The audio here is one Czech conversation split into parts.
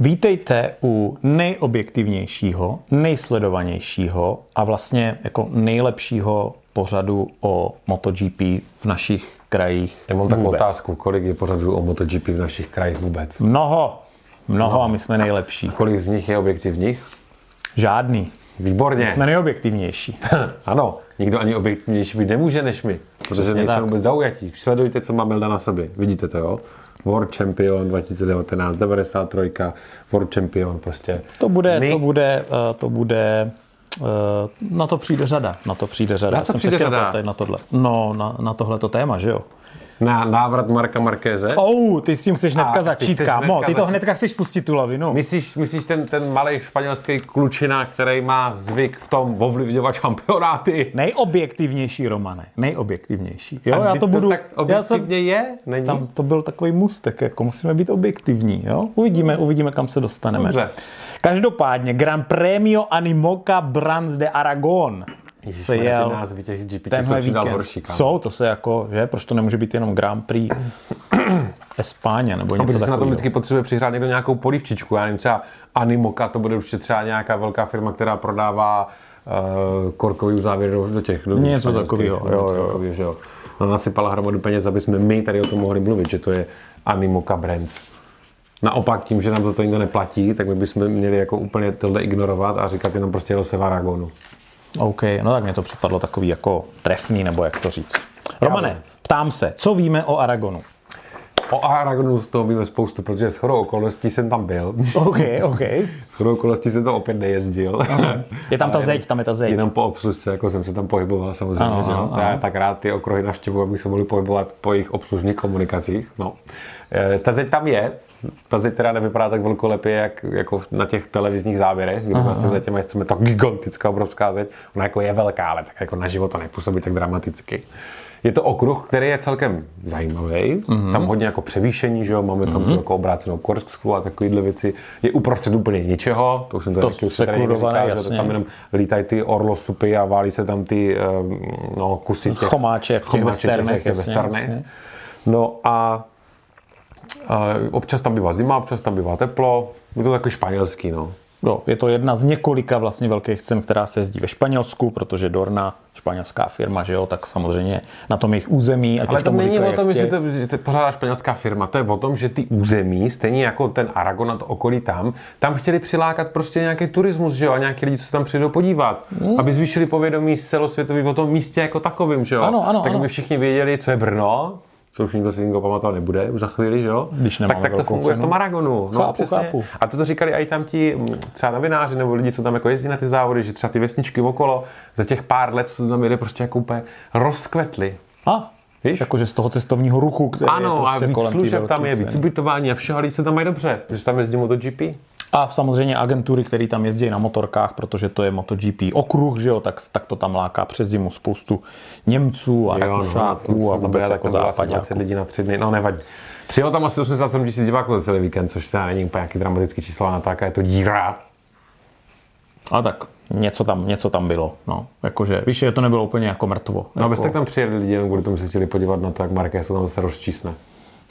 Vítejte u nejobjektivnějšího, nejsledovanějšího a vlastně jako nejlepšího pořadu o MotoGP v našich krajích Já mám takovou otázku, kolik je pořadů o MotoGP v našich krajích vůbec? Mnoho. Mnoho a my jsme nejlepší. Kolik z nich je objektivních? Žádný. Výborně. Jsme nejobjektivnější. Ano, nikdo ani objektivnější být nemůže než my, protože Přesně nejsme tak. vůbec zaujatí. Sledujte, co má Melda na sobě. Vidíte to, jo? World Champion 2019, 93, World Champion prostě. To bude, My- to bude, eh, to bude, eh, na to přijde řada, na to přijde řada. Na Já co jsem přijde se chtěl řada? na tohle. No, na, na tohleto téma, že jo? Na návrat Marka Markéze. Oh, ty s tím chceš hnedka začít, kámo. Ty to hnedka chceš pustit tu lavinu. Myslíš, myslíš ten, ten malý španělský klučina, který má zvyk v tom ovlivňovat šampionáty? Nejobjektivnější, Romane. Nejobjektivnější. Jo, A já to budu... tak já jsem, objektivně je? Není? tam to byl takový mustek, jako musíme být objektivní, jo? Uvidíme, uvidíme, kam se dostaneme. Dobře. Každopádně, Gran Premio Animoca Brands de Aragon se Ježišmarja, jel názvy těch GP tenhle víkend. horší. Jsou, to se jako, že? Proč to nemůže být jenom Grand Prix Espáně nebo No, něco protože se na to takového? vždycky potřebuje přihrát někdo nějakou polívčičku. Já nevím, třeba Animoka, to bude určitě třeba nějaká velká firma, která prodává uh, korkový uzávěr do, do těch do Něco takového, jo, něco jo. takového, že jo. No, nasypala hromadu peněz, aby jsme my tady o tom mohli mluvit, že to je Animoka Brands. Naopak tím, že nám za to nikdo neplatí, tak my bychom měli jako úplně tohle ignorovat a říkat jenom prostě se v Aragonu. OK, no tak mě to připadlo takový jako trefný, nebo jak to říct. Romane, ptám se, co víme o Aragonu? O Aragonu toho víme spoustu, protože shodou okolností jsem tam byl. OK, OK. Shodou okolností jsem to opět nejezdil. Je tam ta zeď, tam je ta zeď. Jenom po obslužce, jako jsem se tam pohyboval samozřejmě, Ano, že ano, To já tak rád ty okruhy navštěvuji, abych se mohl pohybovat po jejich obslužných komunikacích. No. E, ta zeď tam je, ta zeď teda nevypadá tak velkolepě, jak jako na těch televizních záběrech, kdy vlastně za těma chceme ta gigantická obrovská zeď. Ona jako je velká, ale tak jako na život to nepůsobí tak dramaticky. Je to okruh, který je celkem zajímavý. Mm-hmm. Tam hodně jako převýšení, že jo? Máme tam mm-hmm. jako obrácenou korksku a takovéhle věci. Je uprostřed úplně ničeho, to už jsem to, To taky už tady říkal, že to tam jenom lítají ty orlosupy a válí se tam ty um, no, kusy těch Chomáče, jak těch chomáče westernech, jak je jasně, westernech. jasně. No a, a občas tam bývá zima, občas tam bývá teplo. Je to takový španělský, no. Jo, je to jedna z několika vlastně velkých cen, která se jezdí ve Španělsku, protože Dorna, španělská firma, že jo, tak samozřejmě na tom jejich území, ať Ale to není o tom, že to, že to pořádá španělská firma, to je o tom, že ty území, stejně jako ten Aragon a to okolí tam, tam chtěli přilákat prostě nějaký turismus, že jo, a nějaký lidi, co se tam přijdou podívat, aby zvýšili povědomí celosvětový o tom místě jako takovým, že jo. Ano, ano, tak ano. aby všichni věděli, co je Brno, co už nikdo si nikdo pamatovat nebude už za chvíli, že jo? Když tak, nemáme tak to velkou funguje cenu. v tom Aragonu. No, Chápu, přesně. chápu. A to to říkali i tam ti mm, třeba novináři nebo lidi, co tam jako jezdí na ty závody, že třeba ty vesničky okolo za těch pár let, co tam jede, prostě jako úplně rozkvetly. A, Víš? jakože z toho cestovního ruchu, který je Ano, prostě a víc kolem služeb tam je, víc ubytování a všeho, lidi se tam mají dobře, protože tam jezdí MotoGP. A samozřejmě agentury, které tam jezdí na motorkách, protože to je MotoGP okruh, že jo, tak, tak to tam láká přes zimu spoustu Němců a Rakušáků a vůbec jako západňáků. 20 lidí na tři dny, no nevadí. Přijelo tam asi 87 tisíc diváků za celý víkend, což teda není úplně nějaký dramatický číslo, ale to, jaká je to díra. A tak něco tam, něco tam bylo, no. Jakože, víš, že to nebylo úplně jako mrtvo. No, jako, tak tam přijeli lidi, jenom kvůli tomu se chtěli podívat na to, jak Marquez to tam zase rozčísne.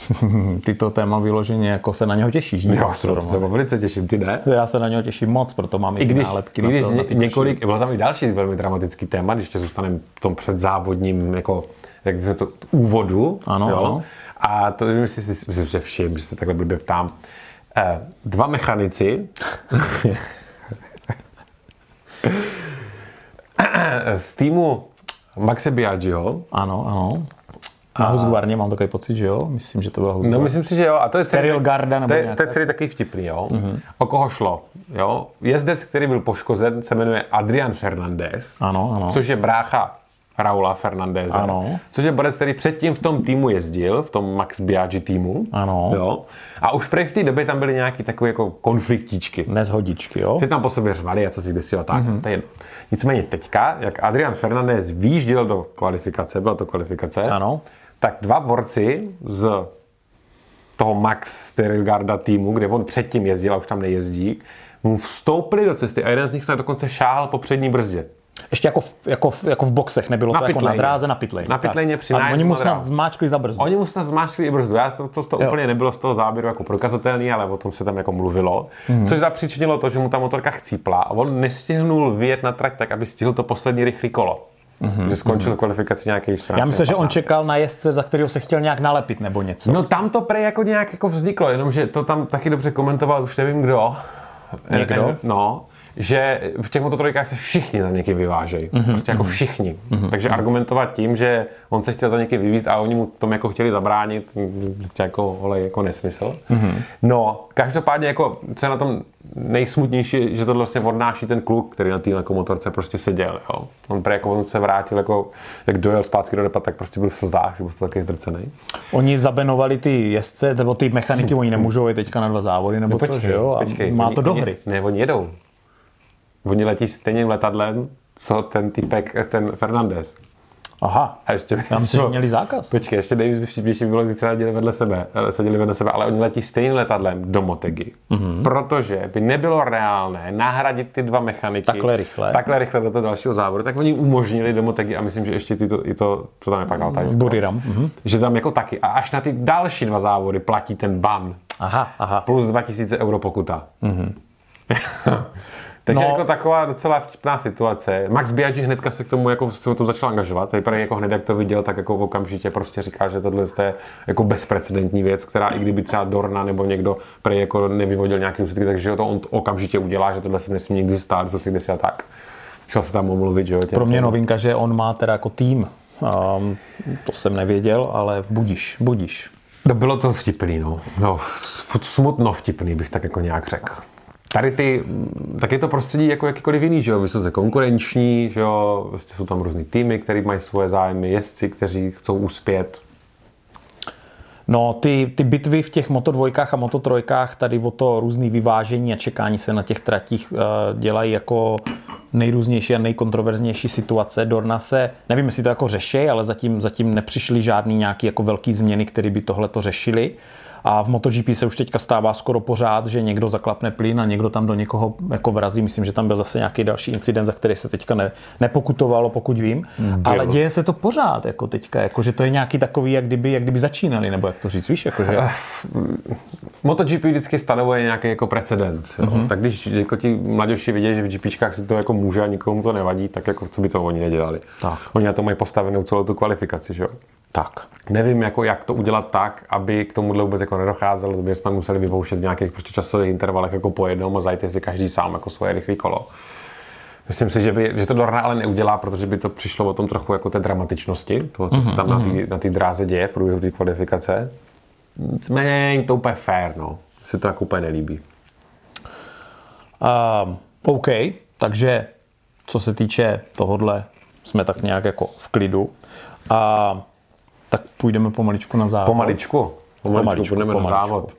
ty to téma vyloženě jako se na něho těšíš. Jo, to se velice těším, ty ne? já se na něho těším moc, proto mám i, když, nálepky i na když to, na ty ně, několik, bylo tam i další velmi dramatický téma, když tě zůstaneme v tom předzávodním jako, jak to, úvodu. Ano, jo? ano. A to nevím, jestli si si si všim, že se takhle blbě ptám. Eh, dva mechanici z týmu Maxe Biagio, Ano, ano. Na Husqvarně mám takový pocit, že jo? Myslím, že to byla No, Husqvarna. myslím si, že jo. A to je celý, Garda nebo to je, to je celý takový vtipný, jo. Mm-hmm. O koho šlo, jo. Jezdec, který byl poškozen, se jmenuje Adrian Fernandez, Ano, ano. což je brácha Raula Fernandeze. Ano. Což je borec, který předtím v tom týmu jezdil, v tom Max Biaggi týmu. Ano. Jo. A už prej v té době tam byly nějaký takové jako konfliktíčky. Nezhodičky, jo? Že tam po sobě řvali a co si kdesi a tak. Mm-hmm. To je. Nicméně teďka, jak Adrian Fernandez výjížděl do kvalifikace, byla to kvalifikace, Ano. Tak dva borci z toho Max Sterilgarda týmu, kde on předtím jezdil a už tam nejezdí, mu vstoupili do cesty a jeden z nich se dokonce šáhal po přední brzdě. Ještě jako v, jako v, jako v boxech, nebylo Na to jako na pitlejně. dráze, na pitlejně. Na pitlejně při A oni mu na snad zmáčkli za brzdu. Oni mu snad zmáčkli i brzdu. Já to, to, to Jo. úplně nebylo z toho záběru jako prokazatelný, ale o tom se tam jako mluvilo. Mhm. Což zapříčinilo to, že mu ta motorka chcípla a on nestihnul vyjet na trať tak, aby stihl to poslední rychlý kolo. Že skončil kvalifikaci nějaký 14. Já myslím, že on 15. čekal na jezdce, za kterého se chtěl nějak nalepit nebo něco. No tam to prej jako nějak jako vzniklo, jenomže to tam taky dobře komentoval, už nevím kdo. Někdo? Eh, No, že v těch mototrojkách se všichni za někým vyvážejí. Mm-hmm. Prostě jako všichni. Mm-hmm. Takže argumentovat tím, že on se chtěl za někým vyvízt a oni mu tom jako chtěli zabránit, prostě jako, ole, jako nesmysl. Mm-hmm. No, každopádně jako, co je na tom nejsmutnější, že to vlastně odnáší ten kluk, který na té jako motorce prostě seděl. Jo. On prej jako on se vrátil, jako, jak dojel zpátky do depa, tak prostě byl v slzách, že byl taky zdrcený. Oni zabenovali ty jezdce, nebo ty mechaniky, oni nemůžou jít teďka na dva závody, nebo co, že jo? A počkej, má oni- to do oni- hry. Ne, oni jedou. Oni letí stejným letadlem, co ten typek, ten Fernandez. Aha, A ještě, já myslím, že měli zákaz. Počkej, ještě nejvíc by vtipnější bylo, když třeba seděli vedle sebe, ale seděli vedle sebe, ale oni letí stejným letadlem do Motegi. Mhm. Mm-hmm. Protože by nebylo reálné nahradit ty dva mechaniky Takhle rychle. takhle rychle do toho dalšího závodu, tak oni umožnili do Motegi a myslím, že ještě ty to, i to, co tam je pak Altajsko. Buriram. Mhm. Že tam jako taky. A až na ty další dva závody platí ten ban Aha, aha. plus 2000 euro pokuta. Mm-hmm. Takže No. jako taková docela vtipná situace. Max Biaggi hnedka se k tomu jako se o tom začal angažovat. Vypadá jako hned, jak to viděl, tak jako okamžitě prostě říkal, že tohle je jako bezprecedentní věc, která i kdyby třeba Dorna nebo někdo prej jako nevyvodil nějaký úsudky, takže to on okamžitě udělá, že tohle se nesmí nikdy stát, co si a tak. Šel se tam omluvit, že jo. Pro mě novinka, že on má teda jako tým. Um, to jsem nevěděl, ale budíš, budíš. No bylo to vtipný, no. no. Smutno vtipný bych tak jako nějak řekl. Tady ty, tak je to prostředí jako jakýkoliv jiný, že jo, vysoce konkurenční, že jo, prostě jsou tam různý týmy, které mají svoje zájmy, jezdci, kteří chcou uspět. No, ty, ty bitvy v těch Moto a Moto trojkách, tady o to různý vyvážení a čekání se na těch tratích uh, dělají jako nejrůznější a nejkontroverznější situace. Dorna se, nevím, jestli to jako řeší, ale zatím, zatím nepřišly žádný nějaký jako velký změny, které by tohle to řešili. A v MotoGP se už teďka stává skoro pořád, že někdo zaklapne plyn a někdo tam do někoho jako vrazí. Myslím, že tam byl zase nějaký další incident, za který se teďka ne, nepokutovalo, pokud vím. Ale děje se to pořád, jako teďka, jako, že to je nějaký takový, jak kdyby, jak kdyby začínali, nebo jak to říct, víš, jako, že... MotoGP vždycky stanovuje nějaký jako precedent. Jo? Mhm. Mm-hmm. Tak když jako ti mladější vidějí, že v GPčkách si to jako může a nikomu to nevadí, tak jako co by to oni nedělali. Tak. Oni na to mají postavenou celou tu kvalifikaci, že jo. Tak. Nevím, jako, jak to udělat tak, aby k tomuhle vůbec jako nedocházelo, to by snad museli vypouštět v nějakých prostě časových intervalech jako po jednom a zajít si každý sám jako svoje rychlé kolo. Myslím si, že, by, že to Dorna ale neudělá, protože by to přišlo o tom trochu jako té dramatičnosti, toho, co se tam na té na té dráze děje v průběhu té kvalifikace. Nicméně to úplně fair, no. Se to jako úplně nelíbí. Uh, OK, takže co se týče tohodle, jsme tak nějak jako v klidu. A tak půjdeme pomaličku na závod. Pomaličku. Pomaličku, Pomaličku, půjdeme na pomaličku. závod.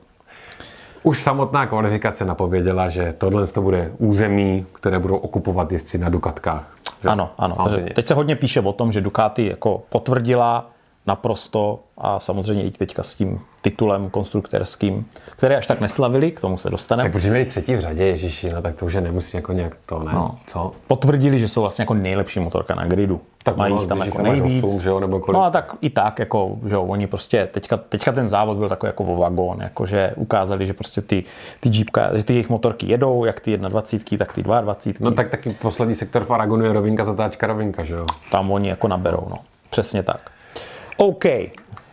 Už samotná kvalifikace napověděla, že tohle to bude území, které budou okupovat jezdci na Dukatkách. Že? Ano, ano. Samozřejmě. Teď se hodně píše o tom, že Ducati jako potvrdila naprosto a samozřejmě i teďka s tím titulem konstruktorským, které až tak neslavili, k tomu se dostaneme. Tak protože měli třetí v řadě, Ježíši, no tak to už je nemusí jako nějak to, ne? No. Co? Potvrdili, že jsou vlastně jako nejlepší motorka na gridu. Tak Mají ono, jich tam jako nejvíc. osm, že jo, nebo kolik? no a tak i tak, jako, že jo, oni prostě, teďka, teďka ten závod byl takový jako vagón, jako, že ukázali, že prostě ty, ty Jeepka, že ty jejich motorky jedou, jak ty 21, tak ty 22. No tak taky poslední sektor v Aragonu je rovinka, zatáčka, rovinka, že jo? tam oni jako naberou, no. Přesně tak. OK,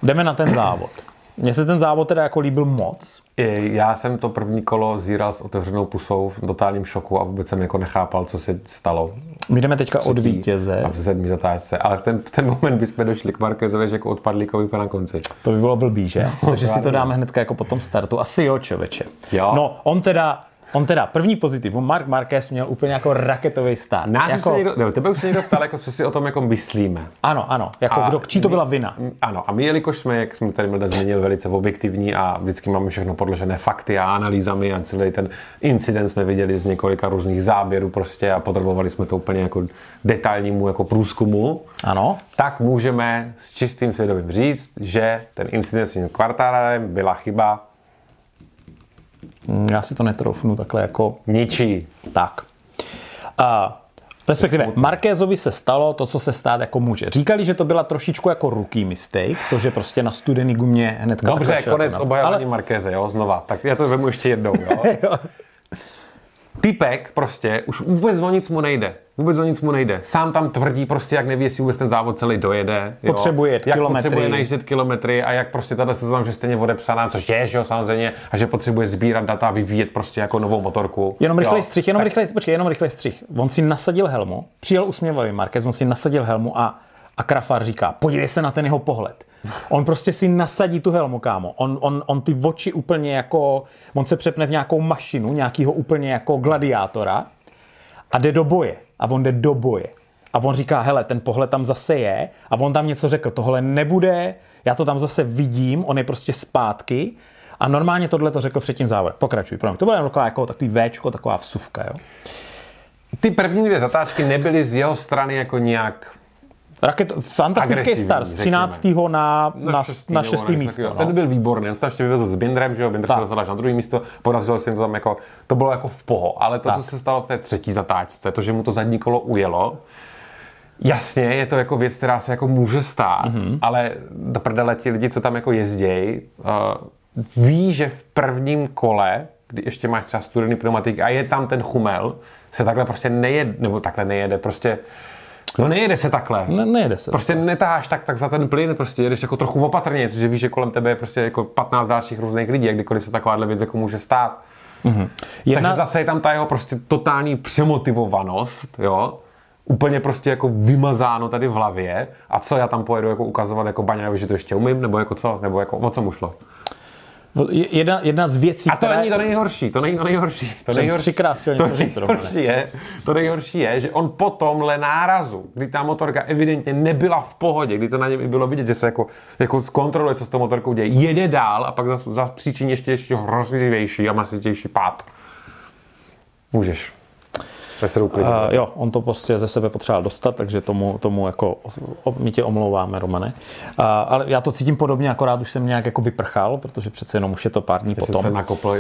jdeme na ten závod. Mně se ten závod teda jako líbil moc. I Já jsem to první kolo zíral s otevřenou pusou v totálním šoku a vůbec jsem jako nechápal, co se stalo. My jdeme teďka od vítěze. A v sedmý zatáčce. Ale v ten, v ten moment bychom došli k Markezovi, že jako odpadlíkovi na konci. To by bylo blbý, že? Takže si to dáme hnedka jako po tom startu. Asi jo, čověče. Jo. No, on teda, on teda první pozitivum, Mark Marquez měl úplně jako raketový start. Nás jako, se někdo, nebo tebe už se někdo ptal, jako, co si o tom jako myslíme. Ano, ano, jako A kdo, čí to byla vina? Ano, a my, jelikož jsme, jak jsme tady Milda změnil, velice objektivní a vždycky máme všechno podložené fakty a analýzami a celý ten incident jsme viděli z několika různých záběrů prostě a potřebovali jsme to úplně jako detailnímu jako průzkumu, Ano, tak můžeme s čistým svědomím říct, že ten incident s tím kvartárem byla chyba já si to netroufnu takhle jako ničí. tak. A Respektive Markézovi se stalo to, co se stát jako může. Říkali, že to byla trošičku jako rookie mistake, to, že prostě na studený gumě hned Dobře, konec jako obhajování Ale... Markéze, jo, znova. Tak já to vemu ještě jednou, jo. Typek prostě už vůbec o nic mu nejde. Vůbec o nic mu nejde. Sám tam tvrdí prostě, jak neví, jestli vůbec ten závod celý dojede. Jo? Potřebuje jak kilometry. potřebuje najíždět kilometry a jak prostě tato sezóna že stejně odepsaná, což je, že jo, samozřejmě, a že potřebuje sbírat data a vyvíjet prostě jako novou motorku. Jenom rychlej střih, jenom tak... rychlej, počkej, jenom rychlej střih. On si nasadil helmu, přijel usměvavý Marquez, on si nasadil helmu a, a Krafar říká, podívej se na ten jeho pohled. On prostě si nasadí tu helmu, kámo. On, on, on ty oči úplně jako, on se přepne v nějakou mašinu, nějakýho úplně jako gladiátora a jde do boje. A on jde do boje. A on říká, hele, ten pohled tam zase je. A on tam něco řekl, tohle nebude, já to tam zase vidím, on je prostě zpátky. A normálně tohle to řekl před tím závodem. Pokračuj, promiň. To bylo taková, jako takový Včko, taková vsuvka, jo. Ty první dvě zatáčky nebyly z jeho strany jako nějak Raket, fantastický start z 13. na, na, na, 6. na 6. místo. No. Ten byl výborný, on se ještě vyvezl s Bindrem, že jo, Binder se dostal až na druhé místo, podařilo se jim to tam jako, to bylo jako v poho, ale to, tak. co se stalo v té třetí zatáčce, to, že mu to zadní kolo ujelo, Jasně, je to jako věc, která se jako může stát, mm-hmm. ale do prdele ti lidi, co tam jako jezdějí, uh, ví, že v prvním kole, kdy ještě máš třeba studený pneumatik a je tam ten chumel, se takhle prostě nejede, nebo takhle nejede, prostě No nejede se takhle. Ne, nejede se. Prostě netáháš tak, tak za ten plyn, prostě jedeš jako trochu opatrně, že víš, že kolem tebe je prostě jako 15 dalších různých lidí, a kdykoliv se takováhle věc jako může stát. Mm-hmm. Jedna... Takže zase je tam ta jeho prostě totální přemotivovanost, jo, úplně prostě jako vymazáno tady v hlavě a co já tam pojedu jako ukazovat jako baňa, že to ještě umím, nebo jako co, nebo jako o co mu šlo. Jedna, jedna z věcí, A to není to nejhorší, to není to nejhorší. To nejhorší, třikrát chtěl to nejhorší je, to nejhorší je, že on po tomhle nárazu, kdy ta motorka evidentně nebyla v pohodě, kdy to na něm i bylo vidět, že se jako, jako zkontroluje, co s tou motorkou děje, jede dál a pak za, za příčině ještě, ještě hrozlivější a masitější pád. Můžeš. Uh, jo, on to prostě ze sebe potřeboval dostat, takže tomu, tomu jako, my tě omlouváme, Romane. Uh, ale já to cítím podobně, akorát už jsem nějak jako vyprchal, protože přece jenom už je to pár dní Jestli potom. se nakopl uh,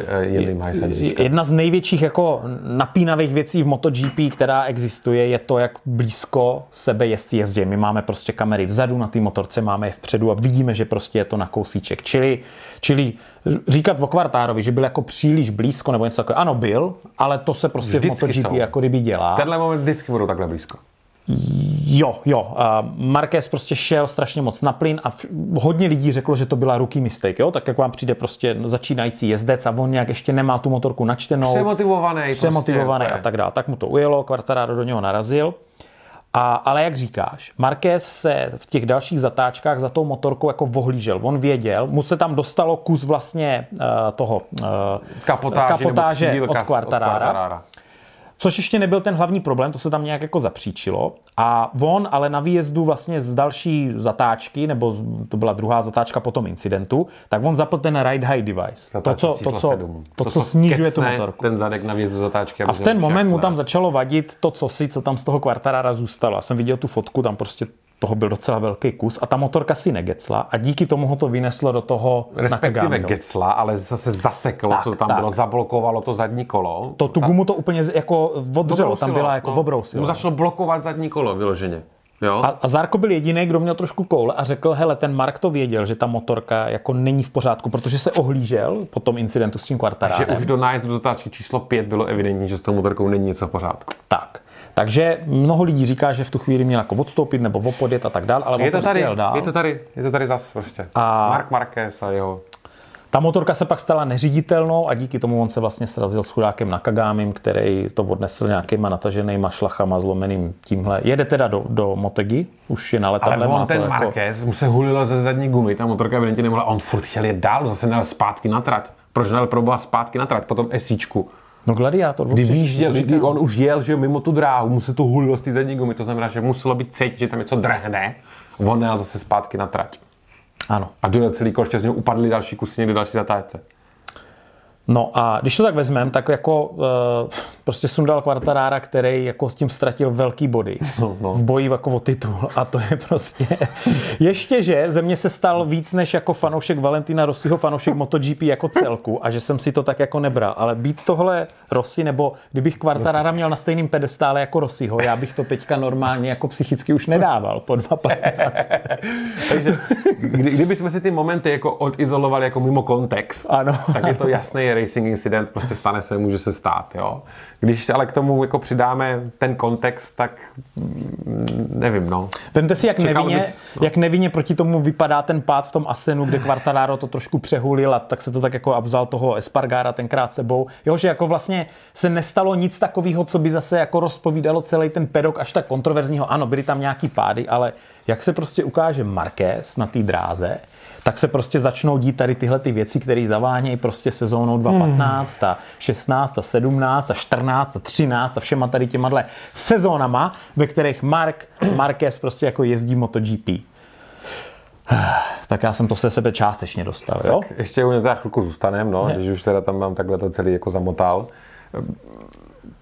Jedna z největších jako napínavých věcí v MotoGP, která existuje, je to, jak blízko sebe jezdci jezdí. My máme prostě kamery vzadu na té motorce, máme je vpředu a vidíme, že prostě je to na kousíček. Čili, čili říkat o Kvartárovi, že byl jako příliš blízko nebo něco takového. Ano, byl, ale to se prostě vždycky v MotoGP jsou. jako kdyby dělá. Tenhle moment vždycky budou takhle blízko. Jo, jo. Uh, Marquez prostě šel strašně moc na plyn a hodně lidí řeklo, že to byla rookie mistake, jo? Tak jak vám přijde prostě začínající jezdec a on nějak ještě nemá tu motorku načtenou. Přemotivovaný. Přemotivovaný prostě, a tak dále. Tak mu to ujelo, Quartararo do něho narazil. A, ale jak říkáš, Marquez se v těch dalších zatáčkách za tou motorkou jako vohlížel. On věděl, mu se tam dostalo kus vlastně uh, toho uh, kapotáže, kapotáže od Quartarara. Což ještě nebyl ten hlavní problém, to se tam nějak jako zapříčilo. A on ale na výjezdu vlastně z další zatáčky, nebo to byla druhá zatáčka po tom incidentu, tak on zapl ten ride high device. To, co, to, co, to, to, co snižuje tu motorku. Ten zadek na výjezdu zatáčky. A v ten moment mu tam začalo vadit to co si, co tam z toho kvartarára zůstalo. Já jsem viděl tu fotku, tam prostě toho byl docela velký kus a ta motorka si negecla a díky tomu ho to vyneslo do toho Respektive gecla, ale zase zaseklo, tak, co tam tak. bylo, zablokovalo to zadní kolo. To tu gumu to úplně jako odřelo, tam byla jako no, obrousilo. Mu začalo blokovat zadní kolo vyloženě. Jo? A, a Zárko byl jediný, kdo měl trošku koule a řekl, hele, ten Mark to věděl, že ta motorka jako není v pořádku, protože se ohlížel po tom incidentu s tím kvartarárem. Že už do nájezdu do zatáčky číslo 5 bylo evidentní, že s tou motorkou není něco v pořádku. Tak. Takže mnoho lidí říká, že v tu chvíli měl jako odstoupit nebo opodjet a tak dále, ale je to prostě tady, dál. Je to tady, je to tady zase prostě. A Mark Marquez a jeho ta motorka se pak stala neřiditelnou a díky tomu on se vlastně srazil s chudákem Nakagámim, který to odnesl nějakýma nataženýma šlachama, zlomeným tímhle. Jede teda do, do Motegi, už je na letadle. Ale on ten jako... Marquez mu se hulilo ze zadní gumy, ta motorka evidentně nemohla, on furt chtěl jet dál, zase nel zpátky na trať. Proč nel proboha zpátky na trať po tom esíčku? No gladiátor. Kdy víš, že kdy on už jel, že mimo tu dráhu, mu se to hulilo z té zadní gumy, to znamená, že muselo být cítit, že tam něco drhne, on jel zase zpátky na trať. Ano. A dojel celý koště, z něho upadly další kusy někde další zatáčce. No a když to tak vezmeme, tak jako uh, prostě sundal Quartarara, který jako s tím ztratil velký body no, no. v boji jako o titul a to je prostě ještě, že ze mě se stal víc než jako fanoušek Valentina Rossiho, fanoušek MotoGP jako celku a že jsem si to tak jako nebral, ale být tohle Rossi, nebo kdybych Quartarara měl na stejným pedestále jako Rossiho, já bych to teďka normálně jako psychicky už nedával po 2.15. Takže kdy, kdyby jsme si ty momenty jako odizolovali jako mimo kontext, ano. tak je to jasný racing incident, prostě stane se, může se stát, jo. Když ale k tomu jako přidáme ten kontext, tak mm, nevím, no. Vemte si, jak nevinně, bys, no. jak nevinně proti tomu vypadá ten pád v tom Asenu, kde Quartararo to trošku přehulil a tak se to tak jako a vzal toho Espargara tenkrát sebou. Jo, že jako vlastně se nestalo nic takového, co by zase jako rozpovídalo celý ten pedok až tak kontroverzního. Ano, byly tam nějaký pády, ale jak se prostě ukáže Marquez na té dráze, tak se prostě začnou dít tady tyhle ty věci, které zavánějí prostě sezónou 2015 hmm. a 16 a 17 a 14 a 13 a všema tady těma sezónama, ve kterých Mark Marquez prostě jako jezdí MotoGP. Tak já jsem to se sebe částečně dostal, jo? Tak ještě u mě teda chvilku zůstanem, no, když už teda tam mám takhle to celý jako zamotal.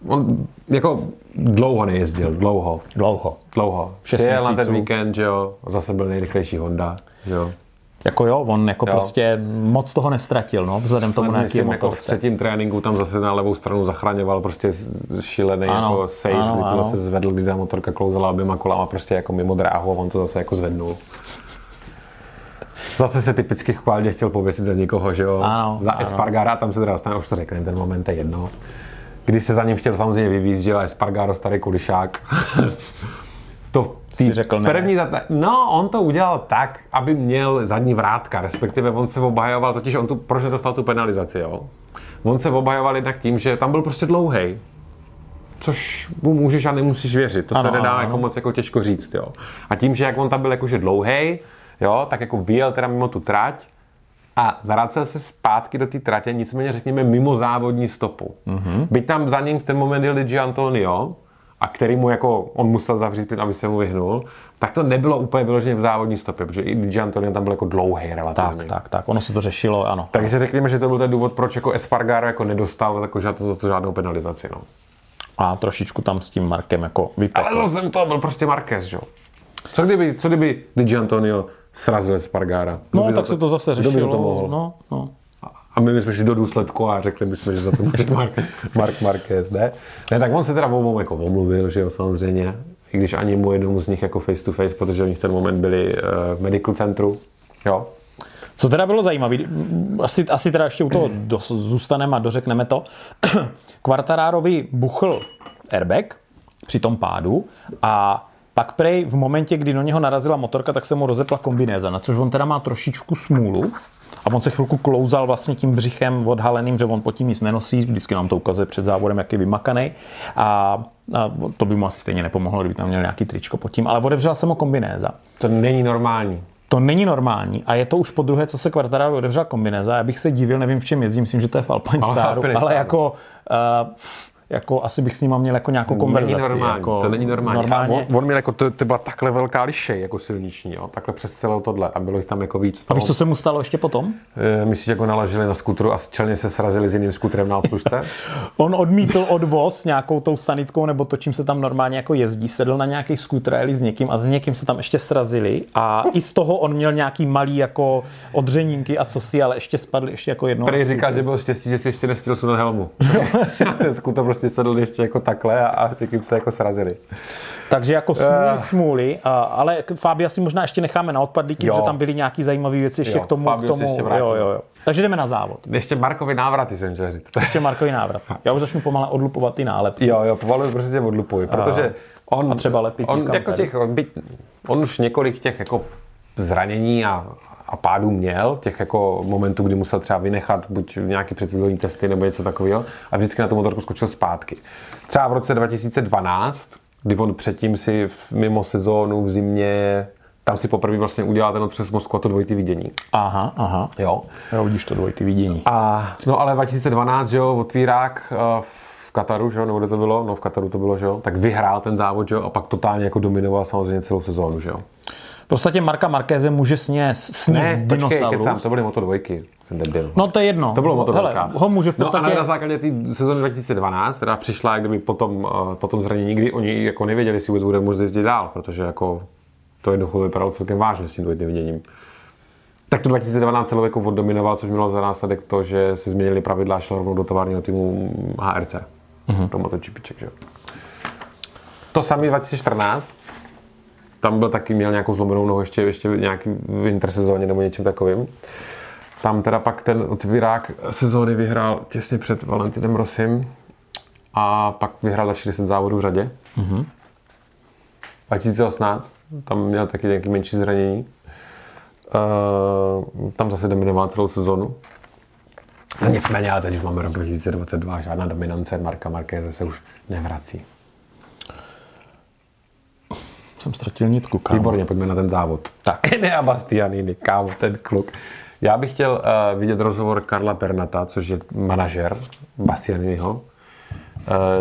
On jako dlouho nejezdil, dlouho. Dlouho. Dlouho. Přijel na ten víkend, že jo, zase byl nejrychlejší Honda, že jo. Jako jo, on jako jo. prostě moc toho nestratil, no, vzhledem tomu, na jaký jako v třetím tréninku tam zase na levou stranu zachraňoval prostě šílený ano, jako save, ano, kdy to ano. zase zvedl, kdy ta motorka klouzala oběma kolama prostě jako mimo dráhu a on to zase jako zvednul. Zase se typicky chválně chtěl pověsit za někoho, že jo? Ano, za ano. Espargara, tam se teda stane, už to řekne, ten moment je jedno. Když se za ním chtěl samozřejmě vyvízt, že Espargaro, starý kulišák. to si řekl ne. První zat... No, on to udělal tak, aby měl zadní vrátka, respektive on se obhajoval, totiž on tu, proč nedostal tu penalizaci, jo? On se obhajoval jednak tím, že tam byl prostě dlouhý, což mu můžeš a nemusíš věřit. To ano, se nedá ano, jako moc jako těžko říct, jo. A tím, že jak on tam byl jakože dlouhý, jo, tak jako vyjel teda mimo tu trať a vracel se zpátky do té tratě, nicméně řekněme mimo závodní stopu. Mm-hmm. Byť tam za ním v ten moment jel Di Antonio, a který mu jako on musel zavřít plyn, aby se mu vyhnul, tak to nebylo úplně vyloženě v závodní stopě, protože i Di Antonio tam byl jako dlouhý relativně. Tak, tak, tak, ono se to řešilo, ano. Takže řekněme, že to byl ten důvod, proč jako Espargaro jako nedostal jako žádnou, to, žádnou penalizaci, no. A trošičku tam s tím Markem jako vypekl. Ale zase to byl prostě Marquez, jo. Co kdyby, co kdyby Di Antonio srazil Espargara? No, tak to, se to zase řešilo. to mohl? No, no. A my jsme šli do důsledku a řekli bychom, že za to může Mark, Mark Marquez, ne? Ne, tak on se teda obou jako omluvil, že jo, samozřejmě. I když ani mu jednomu z nich jako face to face, protože oni v ten moment byli uh, v medical centru, jo. Co teda bylo zajímavé, asi, asi teda ještě u toho do, zůstaneme a dořekneme to. Quartararovi buchl airbag při tom pádu a pak prej v momentě, kdy do něho narazila motorka, tak se mu rozepla kombinéza, na což on teda má trošičku smůlu, a on se chvilku klouzal vlastně tím břichem odhaleným, že on pod tím nic nenosí, vždycky nám to ukazuje před závodem, jak je vymakaný. A, a to by mu asi stejně nepomohlo, kdyby tam měl nějaký tričko pod tím, ale odevřela se mu kombinéza. To není normální. To není normální a je to už po druhé, co se Quartararo odevřel kombinéza. Já bych se divil, nevím v čem jezdím, myslím, že to je v Alpine Staru, ale, ale jako uh, jako asi bych s ním měl jako nějakou konverzaci. Není normální, jako to není normální. normálně. on, on, měl jako, to, to byla takhle velká liše jako silniční, jo? takhle přes celé tohle a bylo jich tam jako víc. A víš, co se mu stalo ještě potom? E, myslíš, jako naložili na skutru a čelně se srazili s jiným skutrem na obslužce? On odmítl odvoz nějakou tou sanitkou nebo to, čím se tam normálně jako jezdí, sedl na nějaký skutr s někým a s někým se tam ještě srazili a i z toho on měl nějaký malý jako odřenínky a co si, ale ještě spadl ještě jako jednou. Prý říká, že byl štěstí, že si ještě nestil sunat helmu. ten prostě sedl ještě jako takhle a, a s někým se jako srazili. Takže jako smůly, uh. smůly, ale Fábia si možná ještě necháme na odpadlíky, že tam byly nějaké zajímavé věci ještě jo, k tomu. K tomu ještě jo, jo, jo. Takže jdeme na závod. Ještě Markovi návraty jsem chtěl říct. Ještě Markovi návrat. Já už začnu pomale odlupovat ty nálepky. Jo, jo, pomalu prostě odlupuji, protože on, a třeba lepit on, jako těch, on, byť, on už několik těch jako zranění a, a pádů měl, těch jako momentů, kdy musel třeba vynechat buď nějaký precizní testy nebo něco takového a vždycky na tu motorku skočil zpátky. Třeba v roce 2012, kdy on předtím si mimo sezónu v zimě tam si poprvé vlastně udělal ten přes Moskvu a to dvojitý vidění. Aha, aha. Jo. Jo, vidíš to dvojitý vidění. A, no ale 2012, že jo, otvírák uh, v Kataru, že jo, nebo kde to bylo? No v Kataru to bylo, že jo, tak vyhrál ten závod, že jo, a pak totálně jako dominoval samozřejmě celou sezónu, že jo. V podstatě Marka Markéze může sněst, sníst Ne, počkej, dinosaurus. kecám, to byly Moto dvojky. Jsem debil. No to je jedno. To bylo Moto Hele, dvojka. ho může v No podstatě... a na základě té sezóny 2012, která přišla, jak kdyby potom, eh, potom zranění, kdy oni jako nevěděli, jestli vůbec bude moct jezdit dál, protože jako to jednoducho vypadalo celkem vážně s tím dvojitým. Tak to 2012 celou jako oddominoval, což mělo za následek to, že se změnili pravidla a šlo rovnou do továrního týmu HRC. Mm-hmm. Do MotoGPček, že jo. To samý 2014, tam byl taky, měl nějakou zlomenou nohu ještě, ještě v nějaký v intersezóně nebo něčem takovým. Tam teda pak ten otvírák sezóny vyhrál těsně před Valentinem Rosim a pak vyhrál další 10 závodů v řadě. Mm-hmm. 2018, tam měl taky nějaký menší zranění. Uh, tam zase dominoval celou sezonu. No nicméně, ale teď už máme rok 2022, žádná dominance Marka Marquez se už nevrací. Jsem ztratil nitku, kámo. Výborně, pojďme na ten závod. Tak. Enea Bastianini, kámo, ten kluk. Já bych chtěl uh, vidět rozhovor Karla Pernata, což je manažer Bastianiniho, uh,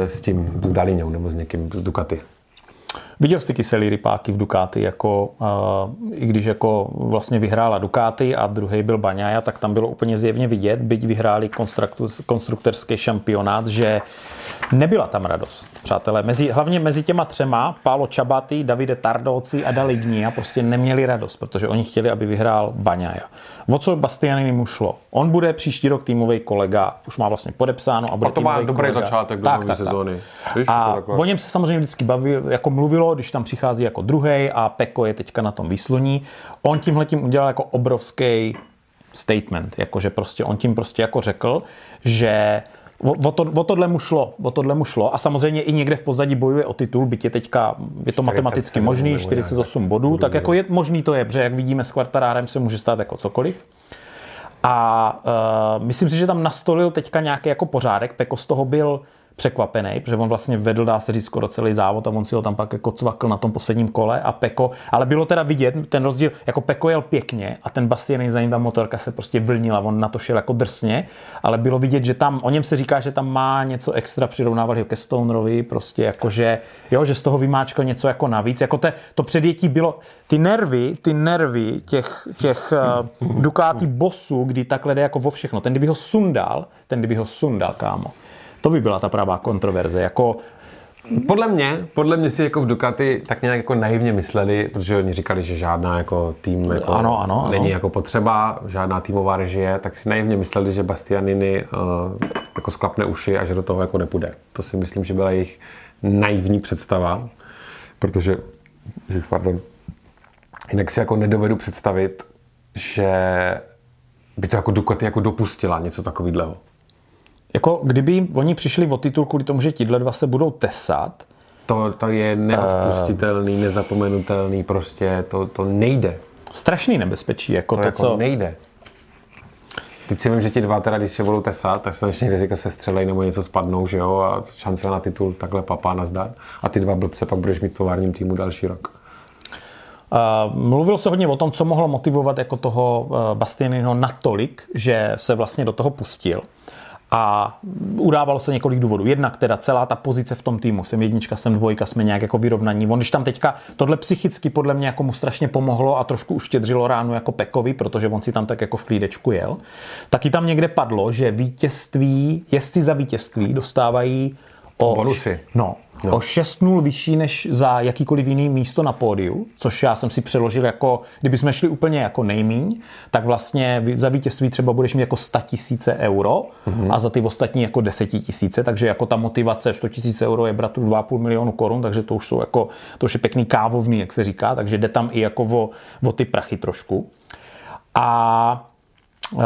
s tím, s Daliňou nebo s někým z Ducati. Viděl jsi ty kyselý rypáky v Ducati, jako, uh, i když jako vlastně vyhrála Ducati a druhý byl Baňaja, tak tam bylo úplně zjevně vidět, byť vyhráli konstruktorský šampionát, že nebyla tam radost. Přátelé, mezi, hlavně mezi těma třema, Pálo Čabaty, Davide Tardóci a Dalignia prostě neměli radost, protože oni chtěli, aby vyhrál Baňaja. O co Bastianini mu šlo? On bude příští rok týmový kolega, už má vlastně podepsáno a bude A to má dobrý kolega. začátek do nové sezóny. Víš, A takhle. o něm se samozřejmě vždycky baví, jako mluvilo, když tam přichází jako druhý a Peko je teďka na tom výsluní. On tímhle tím udělal jako obrovský statement, jakože prostě on tím prostě jako řekl, že o, o, to, o tohle mu šlo, o tohle mu šlo a samozřejmě i někde v pozadí bojuje o titul, byť je teďka, je to matematicky 47 možný, nebo nějak 48 bodů, tak jako je možný to je, protože jak vidíme s Quartarárem se může stát jako cokoliv. A uh, myslím si, že tam nastolil teďka nějaký jako pořádek. Peko z toho byl překvapený, protože on vlastně vedl, dá se říct, skoro celý závod a on si ho tam pak jako cvakl na tom posledním kole a Peko, ale bylo teda vidět ten rozdíl, jako Peko jel pěkně a ten Bastiany za ním ta motorka se prostě vlnila, on na to šel jako drsně, ale bylo vidět, že tam, o něm se říká, že tam má něco extra, přirovnávali ho ke Stonerovi, prostě jako, že, jo, že z toho vymáčkal něco jako navíc, jako te, to předjetí bylo, ty nervy, ty nervy těch, těch uh, Ducati bossů, kdy takhle jde jako vo všechno, ten kdyby ho sundal, ten kdyby ho sundal, kámo. To by byla ta pravá kontroverze. Jako, Podle mě, podle mě si jako v Ducati tak nějak jako naivně mysleli, protože oni říkali, že žádná jako tým jako Ano, ano, ano. není jako potřeba, žádná týmová režie, tak si naivně mysleli, že Bastianini uh, jako sklapne uši a že do toho jako nepůjde. To si myslím, že byla jejich naivní představa, protože, že, pardon, jinak si jako nedovedu představit, že by to jako Ducati jako dopustila něco takového. Jako kdyby oni přišli o titul kvůli tomu, že tihle dva se budou tesat, To, to je neodpustitelný, nezapomenutelný, prostě to, to nejde. strašný nebezpečí. Jako To, to, jako co... nejde. Teď si vím, že ti dva teda, když se budou tesat, tak se dnešní rizika se střelej nebo něco spadnou, že jo, a šance na titul takhle papá nazdar. A ty dva blbce pak budeš mít v továrním týmu další rok. Uh, mluvil se hodně o tom, co mohlo motivovat jako toho uh, Bastianiniho natolik, že se vlastně do toho pustil. A udávalo se několik důvodů. Jednak teda celá ta pozice v tom týmu. Jsem jednička, jsem dvojka, jsme nějak jako vyrovnaní. On, když tam teďka tohle psychicky podle mě jako mu strašně pomohlo a trošku uštědřilo ránu jako Pekovi, protože on si tam tak jako v klídečku jel, taky tam někde padlo, že vítězství, jezdci za vítězství dostávají o, Bonusy. No, no. o 6-0 vyšší než za jakýkoliv jiný místo na pódiu, což já jsem si přeložil jako, kdyby jsme šli úplně jako nejmíň, tak vlastně za vítězství třeba budeš mít jako 100 tisíce euro mm-hmm. a za ty ostatní jako 10 tisíce, takže jako ta motivace 100 tisíce euro je bratru 2,5 milionu korun, takže to už jsou jako, to už je pěkný kávovný, jak se říká, takže jde tam i jako o, o ty prachy trošku. A uh,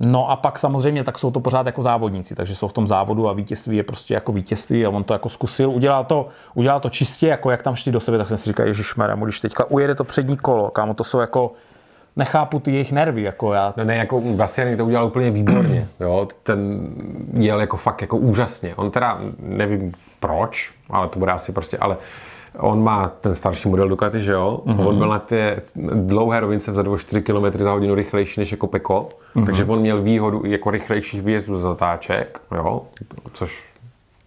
No a pak samozřejmě tak jsou to pořád jako závodníci, takže jsou v tom závodu a vítězství je prostě jako vítězství a on to jako zkusil, udělal to, udělal to čistě, jako jak tam šli do sebe, tak jsem si říkal, Ježíš když teďka ujede to přední kolo, kámo, to jsou jako, nechápu ty jejich nervy, jako já. No ne, jako Bastiany to udělal úplně výborně, jo, ten jel jako fakt jako úžasně. On teda, nevím proč, ale to bude asi prostě, ale on má ten starší model Ducati, že jo? Mm-hmm. On byl na té dlouhé rovince vzadu o 4 km za hodinu rychlejší než jako Peko, mm-hmm. takže on měl výhodu jako rychlejších výjezdů z zatáček, jo? Což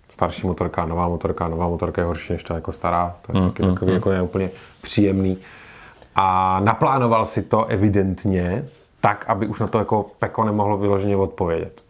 starší motorka, nová motorka, nová motorka je horší než ta jako stará, to je mm, taky mm, takový mm. jako neúplně příjemný. A naplánoval si to evidentně tak, aby už na to jako Peko nemohlo vyloženě odpovědět.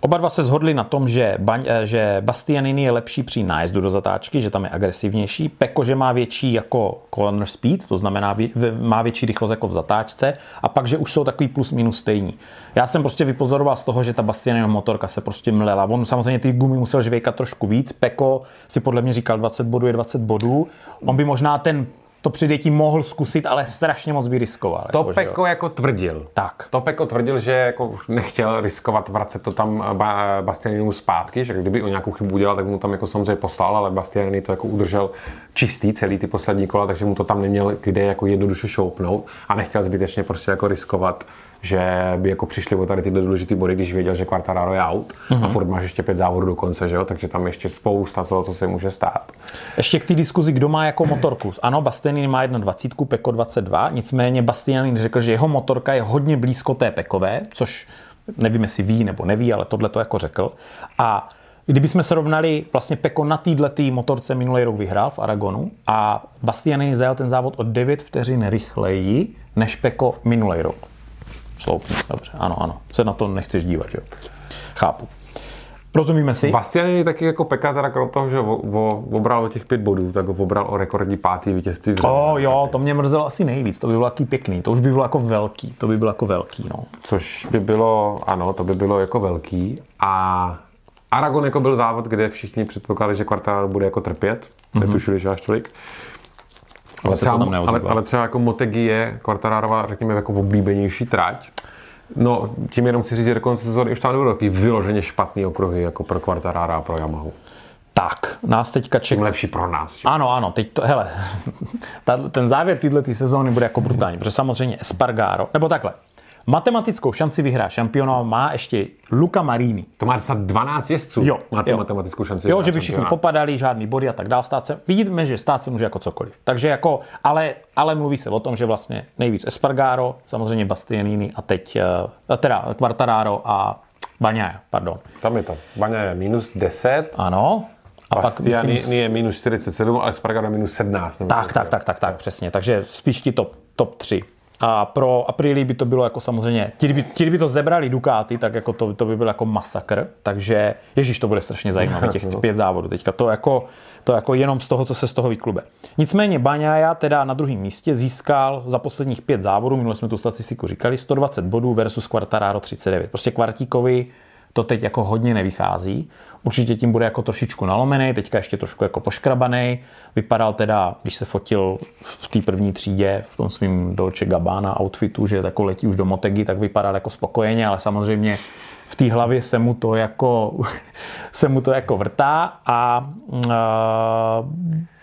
Oba dva se shodli na tom, že, Baň, eh, že Bastianini je lepší při nájezdu do zatáčky, že tam je agresivnější. Peko, že má větší jako corner speed, to znamená má větší rychlost jako v zatáčce. A pak, že už jsou takový plus minus stejní. Já jsem prostě vypozoroval z toho, že ta Bastianiniho motorka se prostě mlela. On samozřejmě ty gumy musel žvejkat trošku víc. Peko si podle mě říkal 20 bodů je 20 bodů. On by možná ten to předjetí mohl zkusit, ale strašně moc by riskoval. To jako, Peko že? jako tvrdil. Tak. To Peko tvrdil, že jako nechtěl riskovat, vracet to tam ba- Bastianinu zpátky, že kdyby o nějakou chybu udělal, tak mu tam jako samozřejmě poslal, ale Bastianini to jako udržel čistý celý ty poslední kola, takže mu to tam neměl kde jako jednoduše šoupnout a nechtěl zbytečně prostě jako riskovat že by jako přišli o tady tyhle důležité body, když věděl, že Quartararo je out mm-hmm. a furt máš ještě pět závodů do konce, že jo? takže tam ještě spousta toho, co se může stát. Ještě k té diskuzi, kdo má jako motorku. Ano, Bastianini má 1.20, Peko 22, nicméně Bastianini řekl, že jeho motorka je hodně blízko té Pekové, což nevím, jestli ví nebo neví, ale tohle to jako řekl. A Kdybychom se rovnali, vlastně Peko na této motorce minulý rok vyhrál v Aragonu a Bastianini zajel ten závod o 9 vteřin rychleji než Peko minulý rok. Sloupni, dobře, ano, ano. Se na to nechceš dívat, že jo? Chápu. Rozumíme si? Bastianini taky jako Peka, teda krom toho, že o, o, obral o těch pět bodů, tak ho obral o rekordní pátý vítězství. V oh, jo, to mě mrzelo asi nejvíc, to by bylo taky pěkný, to už by bylo jako velký, to by bylo jako velký, no. Což by bylo, ano, to by bylo jako velký a Aragon jako byl závod, kde všichni předpokládali, že kvartál bude jako trpět, mm-hmm. netušili, že až tolik. Ale, třeba, ale, ale třeba jako Motegi je Quartararova, řekněme, jako oblíbenější trať. No, tím jenom chci říct, že do konce sezóny už tam nebudou takový vyloženě špatný okruhy jako pro Quartarara a pro Yamahu. Tak, nás teďka čeká. Tím lepší pro nás. Že? Ano, ano, teď to, hele, ten závěr této sezóny bude jako brutální, protože samozřejmě Espargaro, nebo takhle, Matematickou šanci vyhrát šampiona má ještě Luca Marini. To má snad 12 jezdců. Jo, má to jo. matematickou šanci. Jo, že by všichni popadali, žádný body a tak dále. Stát se, vidíme, že stát se může jako cokoliv. Takže jako, ale, ale mluví se o tom, že vlastně nejvíc Espargaro, samozřejmě Bastianini a teď, eh, teda Quartararo a Baňaja, pardon. Tam je to. Baňaja je minus 10. Ano. A pak myslím, je minus 47, ale Espargaro je minus 17. Tak, tak, tak, tak, tak, přesně. Takže spíš ti top, top 3. A pro Aprilii by to bylo jako samozřejmě, ti by, ti by to zebrali Ducati, tak jako to, to by byl jako masakr, takže ježíš, to bude strašně zajímavé, těch pět závodů teďka, to jako, to jako jenom z toho, co se z toho vyklube. Nicméně Baňaja teda na druhém místě získal za posledních pět závodů, minule jsme tu statistiku říkali, 120 bodů versus Quartararo 39. Prostě Kvartíkovi to teď jako hodně nevychází. Určitě tím bude jako trošičku nalomený, teďka ještě trošku jako poškrabaný. Vypadal teda, když se fotil v té první třídě, v tom svým Dolce Gabbana outfitu, že jako letí už do Motegi, tak vypadal jako spokojeně, ale samozřejmě v té hlavě se mu to jako, se mu to jako vrtá a uh,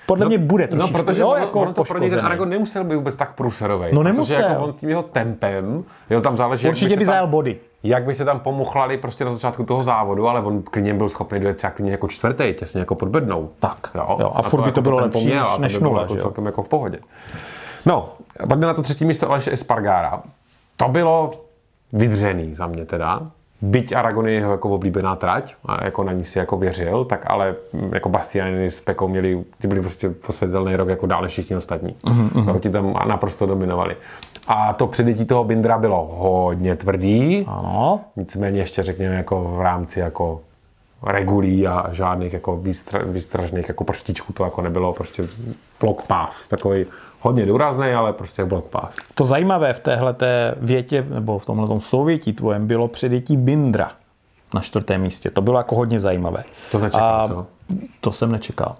podle no, mě bude trošičku. No, protože jo, jako ono to pro něj ten Aragon nemusel být vůbec tak průserový. No nemusel. Protože jako on tím jeho tempem, jo, tam záleží, Určitě by zajel body jak by se tam pomuchlali prostě na začátku toho závodu, ale on k něm byl schopný dojet třeba klidně jako čtvrtý, těsně jako pod bednou. Tak, jo. jo a, a furt by to, jako bylo lepší než, než nula, jako celkem jako v pohodě. No, pak na to třetí místo Aleše Espargára. To bylo vydřený za mě teda. Byť Aragon je jeho jako oblíbená trať a jako na ní si jako věřil, tak ale jako Bastianini s Pekou měli, ty byli prostě posvětelný rok jako dále všichni ostatní. Mm-hmm. Ti tam naprosto dominovali. A to předjetí toho Bindra bylo hodně tvrdý. Ano. Nicméně ještě řekněme jako v rámci jako regulí a žádných jako výstr- výstražných jako prstičků to jako nebylo prostě block pass, takový hodně důrazný, ale prostě block pass. To zajímavé v téhle větě, nebo v tomhle souvětí tvojem bylo předjetí Bindra na čtvrtém místě. To bylo jako hodně zajímavé. To nečekal, co? To jsem nečekal.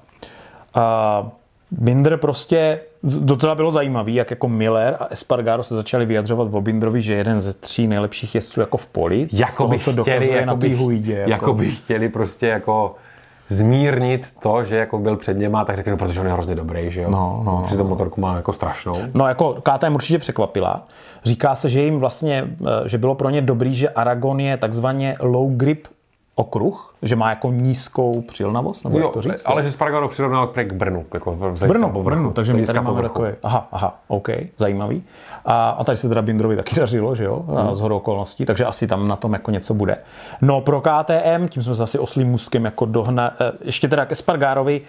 A Binder prostě docela bylo zajímavý, jak jako Miller a Espargaro se začali vyjadřovat o Bindrovi, že jeden ze tří nejlepších jezdců jako v poli. Jako by chtěli, jako na by, jako... jako by chtěli prostě jako zmírnit to, že jako byl před něma, tak řekli, no, protože on je hrozně dobrý, že jo? No, no, Protože to motorku má jako strašnou. No jako KTM určitě překvapila. Říká se, že jim vlastně, eh, že bylo pro ně dobrý, že Aragon je takzvaně low grip okruh, že má jako nízkou přilnavost, nebo Jo, jak to říct? ale že Spargaro přirovnal k Brnu. Jako z Brno, povrchu, Brno, takže my tady máme takové, aha, aha, OK, zajímavý. A, a tady se teda Bindrovi taky dařilo, že jo, Hmm. z hodou okolností, takže asi tam na tom jako něco bude. No pro KTM, tím jsme zase oslým můstkem jako dohna, eh, ještě teda ke Spargárovi,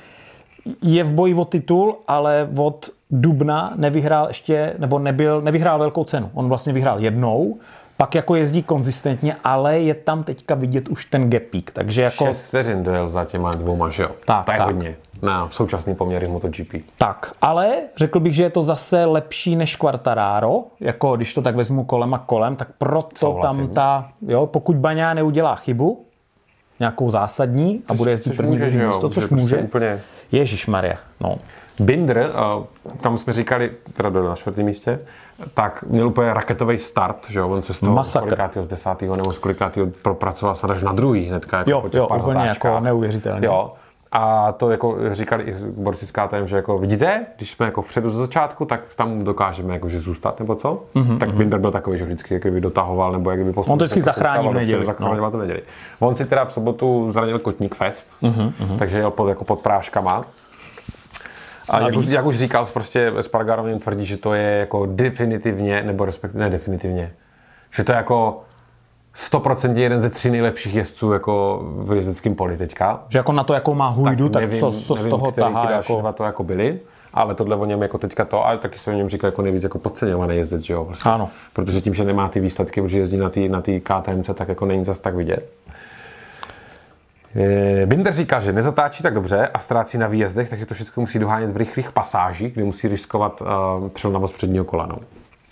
je v boji o titul, ale od Dubna nevyhrál ještě, nebo nebyl, nevyhrál velkou cenu. On vlastně vyhrál jednou, pak jako jezdí konzistentně, ale je tam teďka vidět už ten gapík, takže jako... 6 vteřin dojel za těma dvouma, že jo? Tak, to je tak. hodně. Na současný poměry MotoGP. Tak, ale řekl bych, že je to zase lepší než Quartararo, jako když to tak vezmu kolem a kolem, tak proto Souhlasím. tam ta, jo, pokud Baňa neudělá chybu, nějakou zásadní a bude jezdit což první může, druhý jo, místo, což prostě může. úplně- Ježíš Maria, no. Binder, tam jsme říkali, teda dojel na čtvrtém místě, tak měl úplně raketový start, že jo, on se z toho z kolikátýho, z desátého nebo z kolikátýho propracoval se až na druhý hnedka, jako Jo, po těch jo, pár úplně zatáčkách. jako neuvěřitelně. Jo, a to jako říkali i borci s KTM, že jako vidíte, když jsme jako vpředu ze začátku, tak tam dokážeme jako že zůstat nebo co. Mm-hmm, tak Binder byl takový, že vždycky jak kdyby dotahoval nebo jak kdyby Mhm, On to vždycky tak zachrání v neděli, dopředu, Zachraňoval no. to neděli. On si teda v sobotu zranil kotník fest, Mhm, mm-hmm, takže jel pod, jako pod práškama. A jak už, jak už říkal, prostě Spargaro mě tvrdí, že to je jako definitivně, nebo respektive ne definitivně, že to je jako 100% jeden ze tří nejlepších jezdců jako v jezdeckém poli teďka. Že jako na to, jakou má hůjdu, tak, tak co, co z nevím, toho který tahá jako... dva to jako byli, ale tohle o něm jako teďka to, a taky se o něm říká jako nejvíc jako podceňovaný jezdec, že jo? Prostě. Ano. Protože tím, že nemá ty výsledky, protože jezdí na té na tý KTMC, tak jako není zas tak vidět. Eh, Binder říká, že nezatáčí tak dobře a ztrácí na výjezdech, takže to všechno musí dohánět v rychlých pasážích, kdy musí riskovat uh, přilnavost předního kolana.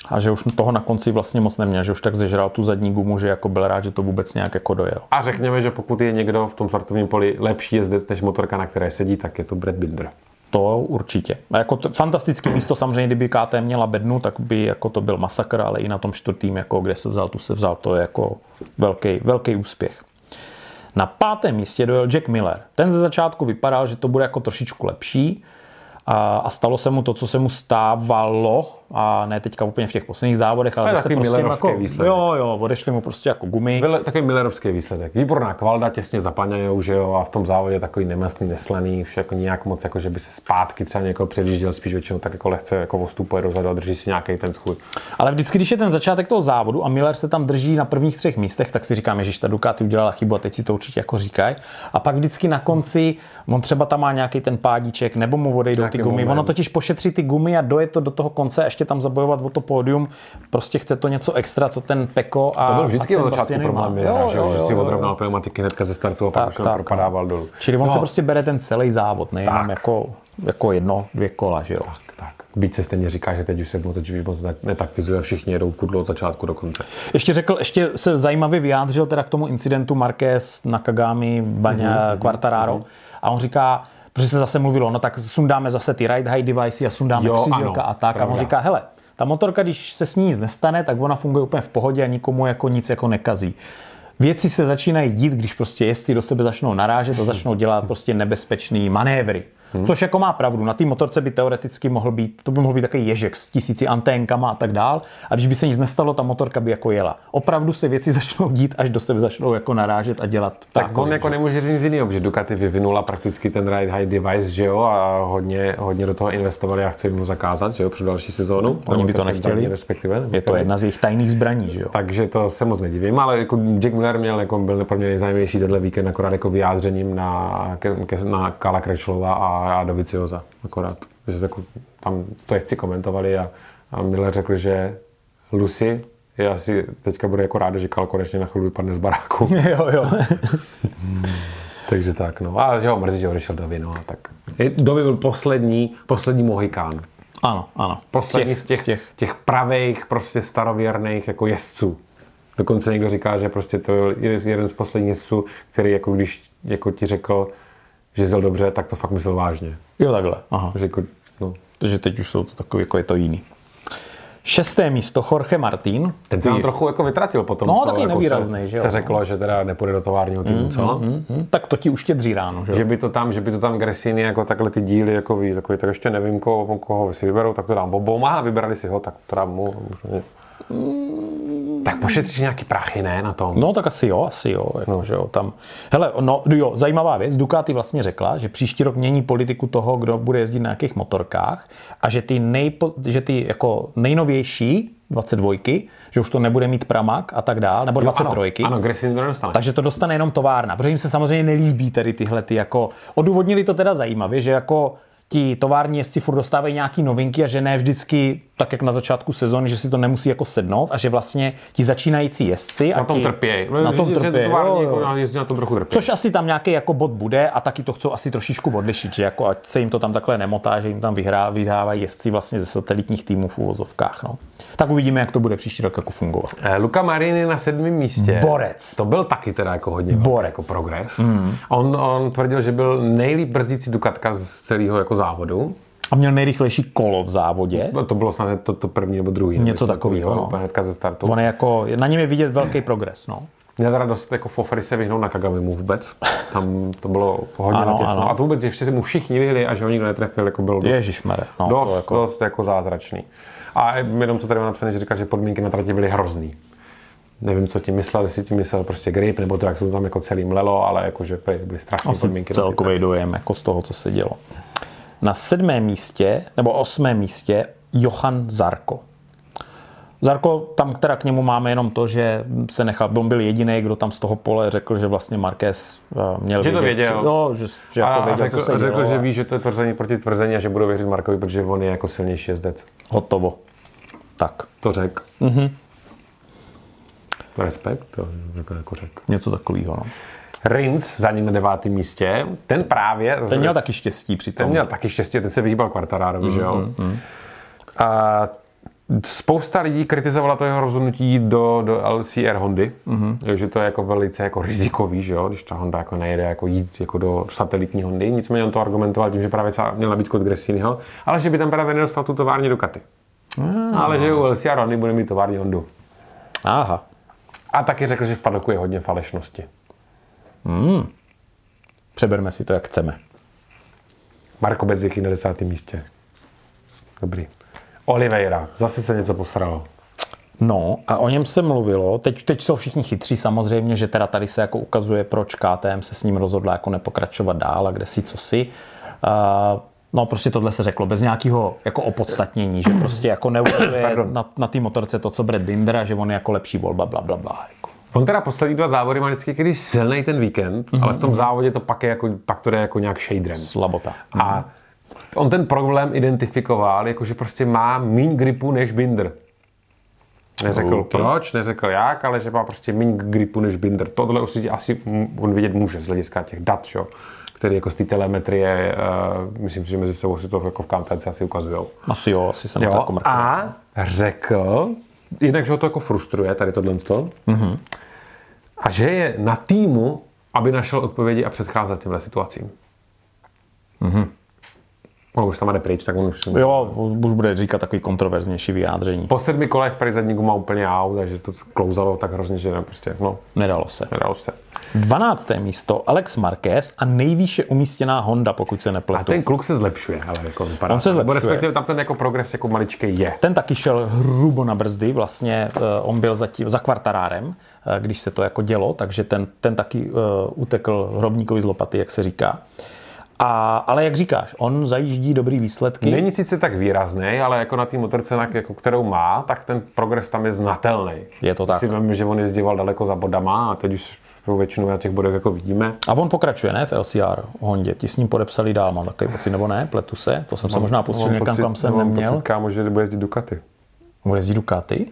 A že už toho na konci vlastně moc neměl, že už tak zežral tu zadní gumu, že jako byl rád, že to vůbec nějak jako dojel. A řekněme, že pokud je někdo v tom startovním poli lepší jezdec než motorka, na které sedí, tak je to Brad Binder. To určitě. A jako to, fantastické místo samozřejmě, kdyby KTM měla bednu, tak by jako to byl masakr, ale i na tom čtvrtým, jako kde se vzal, tu se vzal, to je jako velký, velký úspěch. Na pátém místě dojel Jack Miller. Ten ze začátku vypadal, že to bude jako trošičku lepší a, a stalo se mu to, co se mu stávalo, a ne teďka úplně v těch posledních závodech, ale je zase prostě jako, výsledek. jo, jo, odešli mu prostě jako gumy. Byl takový Millerovský výsledek. Výborná kvalda, těsně zapaňajou, že jo, a v tom závodě takový nemastný, neslaný, už jako nějak moc, jako že by se zpátky třeba někoho předjížděl, spíš většinou tak jako lehce jako postupuje dozadu a drží si nějaký ten svůj. Ale vždycky, když je ten začátek toho závodu a Miller se tam drží na prvních třech místech, tak si říkám, že ta Ducati udělala chybu a teď si to určitě jako říkají. A pak vždycky na konci, on třeba tam má nějaký ten pádíček, nebo mu odejdou ty gumy. moment. Ono totiž pošetří ty gumy a doje to do toho konce a ještě tam zabojovat o to pódium. Prostě chce to něco extra, co ten Peko a To byl vždycky od začátku problém že, jo, že si odrovnal pneumatiky hnedka ze startu a pak už tam propadával dolů. Čili on no, se prostě bere ten celý závod, nejenom jako, jako jedno, dvě kola, že jo. tak, tak. Byť se stejně říká, že teď už se MotoGP moc ne- netaktizuje a všichni jedou kudlo od začátku do konce. Ještě řekl, ještě se zajímavě vyjádřil teda k tomu incidentu Marquez, Nakagami, Baňa, Mhm, mm-hmm, Quartararo. A on říká, protože se zase mluvilo, no tak sundáme zase ty ride high device a sundáme Jo, ano, a tak. A on pravda. říká, hele, ta motorka, když se s ní nic nestane, tak ona funguje úplně v pohodě a nikomu jako nic jako nekazí. Věci se začínají dít, když prostě jezdci do sebe začnou narážet a začnou dělat prostě nebezpečný manévry. Hmm. Což jako má pravdu. Na té motorce by teoreticky mohl být, to by mohl být takový ježek s tisíci anténkama a tak dál. A když by se nic nestalo, ta motorka by jako jela. Opravdu se věci začnou dít, až do sebe začnou jako narážet a dělat Tak ptákově, on jako že? nemůže říct nic jiného, protože Ducati vyvinula prakticky ten ride high device, že jo, a hodně, hodně do toho investovali a chce jim ho zakázat, že jo, pro další sezónu. Oni by to nechtěli. zbraní Respektive. Je to jedna z jejich tajných zbraní, že jo? Takže to se moc nedivím, ale jako Jack Miller měl, jako byl pro mě nejzajímavější tenhle víkend akorát jako vyjádřením na, ke, na Kala Krečlova a, a Dovicioza. Akorát, že jako, tam to jezdci komentovali a, a Miller řekl, že Lucy je asi teďka bude jako ráda, že Kal konečně na chvíli vypadne z baráku. jo, jo. Takže tak, no. A že ho mrzí, že odešel Dovi, no a tak. Dovi byl poslední, poslední Mohikán. ano, ano. Poslední Z z těch, z těch. těch pravých, prostě starověrných jako jezdců. Dokonce někdo říká, že prostě to byl jeden z posledních jezdců, který jako když jako ti řekl, že jel dobře, tak to fakt myslel vážně. Jo, takhle. Aha. Že jako, no, Takže teď už jsou to takový, jako je to jiný. Šesté místo Jorge Martin. ten se nám trochu jako vytratil potom, No, co taky jako nevýraznej, se, že jo. se řeklo, že teda nepůjde do továrního týmu, co? Hm, tak to ti uštědří ráno, že jo? Že by to tam, že by to tam Gresini jako takhle ty díly jako ví, takový, tak ještě nevím, koho, koho si vyberou, tak to dám Bobo, aha, vybrali si ho, tak to dám mu. možná- Tak pošetříš nějaký prachy, ne, na tom? No tak asi jo, asi jo, jako, no. že jo, tam. Hele, no jo, zajímavá věc, Ducati vlastně řekla, že příští rok mění politiku toho, kdo bude jezdit na jakých motorkách a že ty, nejpo, že ty jako nejnovější 22, že už to nebude mít Pramak a tak dál, nebo 23. Ano, ano Gressin to nedostane. Takže to dostane jenom továrna, protože jim se samozřejmě nelíbí tady tyhle ty jako, odůvodnili to teda zajímavě, že jako ti tovární jezdci furt dostávají nějaký novinky a že ne vždycky, tak jak na začátku sezóny, že si to nemusí jako sednout a že vlastně ti začínající jezdci na tom ti, trpějí. Na tom trpějí. Jako na tom trochu trpějí. Což asi tam nějaký jako bod bude a taky to chcou asi trošičku odlišit, že jako ať se jim to tam takhle nemotá, že jim tam vyhrá, vyhrávají jezdci vlastně ze satelitních týmů v úvozovkách. No. Tak uvidíme, jak to bude příští rok jako fungovat. Eh, Luka Marini na sedmém místě. Borec. To byl taky teda jako hodně Borec. jako progres. Mm. On, on tvrdil, že byl nejlíp brzdící Dukatka z celého jako závodu. A měl nejrychlejší kolo v závodě. No, to bylo snad to, to první nebo druhý. Něco takového. No. Hnedka ze startu. On je jako, na něm je vidět velký progres. No. Mě teda dost jako Fofery se vyhnout na Kagamimu vůbec. Tam to bylo hodně ano, natěsno. Ano. A to vůbec, že se mu všichni vyhli a že ho nikdo netrefil, jako bylo dost, Ježišmere, no, dost, to jako... dost jako zázračný. A jenom to tady mám napsané, že říkal, že podmínky na trati byly hrozný. Nevím, co tím myslel, jestli tím myslel prostě grip, nebo to, jak se to tam jako celý mlelo, ale jakože byly strašné podmínky. celkový dojem jako z toho, co se dělo. Na sedmém místě, nebo osmém místě, Johan Zarko. Zarko, tam teda k němu máme jenom to, že se nechal, on byl jediný, kdo tam z toho pole řekl, že vlastně Marquez eh, měl Že to věděl. No, že, že a, jako věděl, řekl, co se řekl, dělo, že ví, že to je tvrzení proti tvrzení a že budou věřit Markovi, protože on je jako silnější jezdec. Hotovo. Tak. To řek. Mhm. Respekt, to jako, jako řek. Něco takového, no. Rins za ním na devátém místě, ten právě... Ten měl taky štěstí při tom. Ten měl taky štěstí, ten se vyhýbal Quartararovi, mm, že jo? Mm, mm. A spousta lidí kritizovala to jeho rozhodnutí jít do, do LCR Hondy, mm-hmm. že to je jako velice jako rizikový, že jo? když ta Honda jako nejde jako jít jako do satelitní Hondy. Nicméně on to argumentoval tím, že právě měl nabídku od Gressiniho, ale že by tam právě nedostal tu tovární Ducati. Mm. Ale že u LCR Hondy bude mít tovární Hondu. Aha. A taky řekl, že v padoku je hodně falešnosti. Hmm. Přeberme si to, jak chceme. Marko Bezdechy na desátém místě. Dobrý. Oliveira, zase se něco posralo. No a o něm se mluvilo, teď, teď jsou všichni chytří samozřejmě, že teda tady se jako ukazuje, proč KTM se s ním rozhodla jako nepokračovat dál a kde si co si. Uh, no prostě tohle se řeklo bez nějakého jako opodstatnění, že prostě jako neukazuje na, na té motorce to, co Brad Binder a že on je jako lepší volba, bla, bla, bla. On teda poslední dva závody má vždycky když silný ten víkend, mm-hmm. ale v tom mhm. závodě to pak je jako, pak to je jako nějak shaderem. Slabota. A on ten problém identifikoval, jakože prostě má méně gripu než Binder. Neřekl okay. proč, neřekl jak, ale že má prostě méně gripu než Binder. Tohle určitě asi on vidět může z hlediska těch dat, čo? který jako z té telemetrie, uh, myslím si, že mezi sebou si to jako v KTC asi ukazují. Asi jo, asi jsem jo, jako A řekl, jednak, že ho to jako frustruje, tady tohle. Mm-hmm. A že je na týmu, aby našel odpovědi a předcházel těmhle situacím. Mm-hmm. On už tam jde pryč, tak on už... Jo, už bude říkat takový kontroverznější vyjádření. Po sedmi kolech tady zadní guma úplně out, takže to klouzalo tak hrozně, že ne, prostě, no. Nedalo se. Nedalo se. 12. místo Alex Marquez a nejvýše umístěná Honda, pokud se nepletu. A ten kluk se zlepšuje, ale jako vypadá. On se zlepšuje. respektive tam ten jako progres jako maličký je. Ten taky šel hrubo na brzdy, vlastně uh, on byl za, za kvartarárem, uh, když se to jako dělo, takže ten, ten taky uh, utekl hrobníkovi z lopaty, jak se říká. A, ale jak říkáš, on zajíždí dobrý výsledky. Není sice tak výrazný, ale jako na té motorce, jako kterou má, tak ten progres tam je znatelný. Je to tak. Si vím, že on jezdíval daleko za bodama a teď už většinou na těch bodech jako vidíme. A on pokračuje, ne, v LCR Hondě. Ti s ním podepsali dál, mám takový pocit, nebo ne? Pletu se? To jsem se možná pustil někam, kam jsem neměl. Pocit, kámo, že bude jezdit Ducati. Bude jezdit Ducati?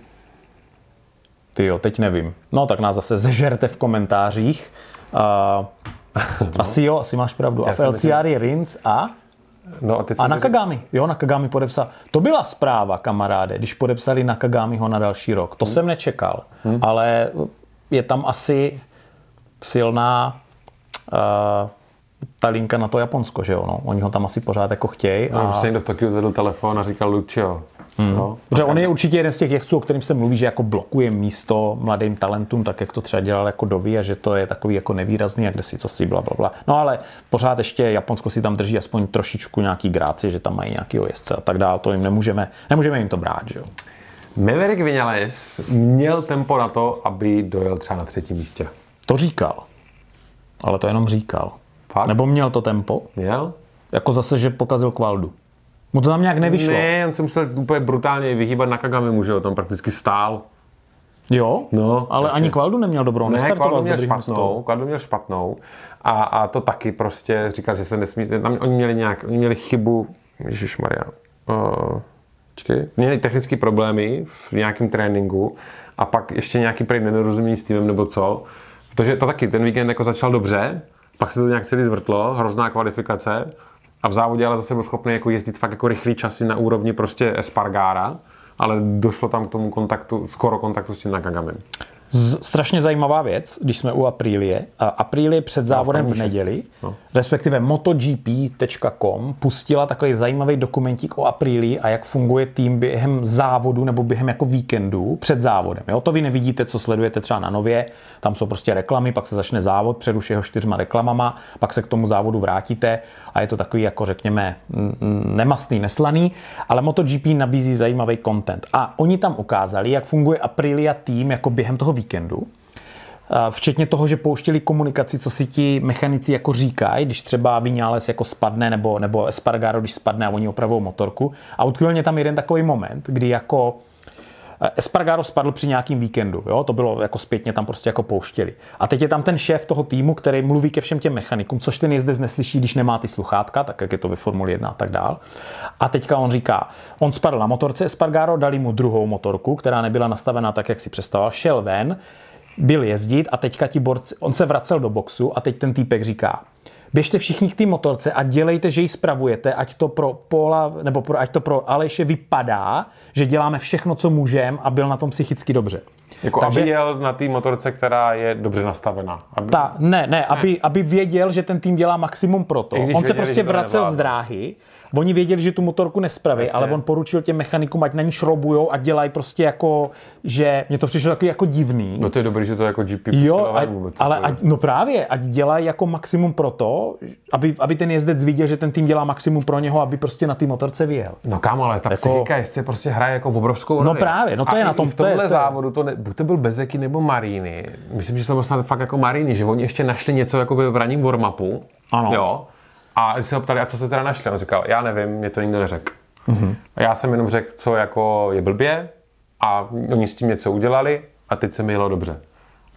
Ty jo, teď nevím. No tak nás zase zežerte v komentářích. Uh, no. Asi jo, asi máš pravdu. Já a v LCR je Rins a? No a, a Nakagami. Jo, Nakagami podepsal. To byla zpráva, kamaráde, když podepsali Nakagamiho na další rok. To hmm. jsem nečekal. Hmm. Ale je tam asi silná uh, ta linka na to Japonsko, že jo, no. Oni ho tam asi pořád jako chtějí. No, a... někdo v Tokiu zvedl telefon a říkal Lucio. Hmm. No, Protože on je určitě jeden z těch jezdců, o kterým se mluví, že jako blokuje místo mladým talentům, tak jak to třeba dělal jako Dovi a že to je takový jako nevýrazný a kde si co si bla, bla, bla. No ale pořád ještě Japonsko si tam drží aspoň trošičku nějaký gráci, že tam mají nějaký jezdce a tak dále, to jim nemůžeme, nemůžeme jim to brát, že jo. Maverick Vinales měl tempo na to, aby dojel třeba na třetím místě. To říkal. Ale to jenom říkal. Fakt? Nebo měl to tempo? Měl? Jako zase, že pokazil kvaldu. Mu to tam nějak nevyšlo. Ne, on se musel úplně brutálně vyhýbat na Kagami, že jo, tam prakticky stál. Jo? No, ale jasně. ani kvaldu neměl dobrou. Ne, Kvaldu měl špatnou, místou. Kvaldu měl špatnou a, a to taky prostě říkal, že se nesmí, tam oni měli nějak, oni měli chybu, Maria. Uh, čekej, měli technické problémy v nějakém tréninku a pak ještě nějaký prej nedorozumění s týmem nebo co, protože to taky, ten víkend jako začal dobře, pak se to nějak celý zvrtlo, hrozná kvalifikace a v závodě ale zase byl schopný jako jezdit fakt jako rychlý časy na úrovni prostě Espargara, ale došlo tam k tomu kontaktu, skoro kontaktu s tím Nakagamem. Z, strašně zajímavá věc, když jsme u Aprilie. A Aprilie před závodem v neděli, No. respektive MotoGP.com, pustila takový zajímavý dokumentík o Aprilii a jak funguje tým během závodu nebo během jako víkendu před závodem. Jo? To vy nevidíte, co sledujete třeba na nově. Tam jsou prostě reklamy, pak se začne závod, přeruší ho čtyřma reklamama, pak se k tomu závodu vrátíte a je to takový, jako řekněme, nemastný, neslaný, ale MotoGP nabízí zajímavý content. A oni tam ukázali, jak funguje Aprilia tým jako během toho víkendu. Včetně toho, že pouštěli komunikaci, co si ti mechanici jako říkají, když třeba Vinales jako spadne, nebo, nebo Espargaro, když spadne a oni opravují motorku. A utkvěl mě tam jeden takový moment, kdy jako Espargaro spadl při nějakým víkendu, jo? to bylo jako zpětně tam prostě jako pouštěli. A teď je tam ten šéf toho týmu, který mluví ke všem těm mechanikům, což ten jezdec neslyší, když nemá ty sluchátka, tak jak je to ve Formuli 1 a tak dál. A teďka on říká, on spadl na motorce Espargaro, dali mu druhou motorku, která nebyla nastavená tak, jak si představoval, šel ven, byl jezdit a teďka ti borci, on se vracel do boxu a teď ten týpek říká, běžte všichni k té motorce a dělejte, že ji spravujete, ať to pro Pola, nebo pro, ať to pro Aleše vypadá, že děláme všechno, co můžeme a byl na tom psychicky dobře. Jako Takže... aby jel na té motorce, která je dobře nastavená. Aby... Ta, ne, ne, aby, aby věděl, že ten tým dělá maximum pro to. On se věděli, prostě že to vracel z dráhy, oni věděli, že tu motorku nespraví, Jasně. ale on poručil těm mechanikům, ať na ní šroubujou a dělají prostě jako, že mě to přišlo takový jako divný. No to je dobrý, že to jako GP Jo, ať, vůbec, ale ať, no právě, ať dělají jako maximum pro to, aby, aby ten jezdec viděl, že ten tým dělá maximum pro něho, aby prostě na té motorce vyjel. No kámo, ale ta Jako- psychika jezdce prostě hraje jako obrovskou roli. No právě, no to A je na tom- v tomhle to je- závodu, to ne, buď to byl Bezeky nebo Marini, myslím, že to bylo snad fakt jako Marini, že oni ještě našli něco jako v raním warm-upu. Ano. Jo. A když se ho ptali, a co jste teda našli, on říkal, já nevím, mě to nikdo neřekl. Mhm. Mm-hmm. A já jsem jenom řekl, co jako je blbě a oni s tím něco udělali a teď se mi jelo dobře.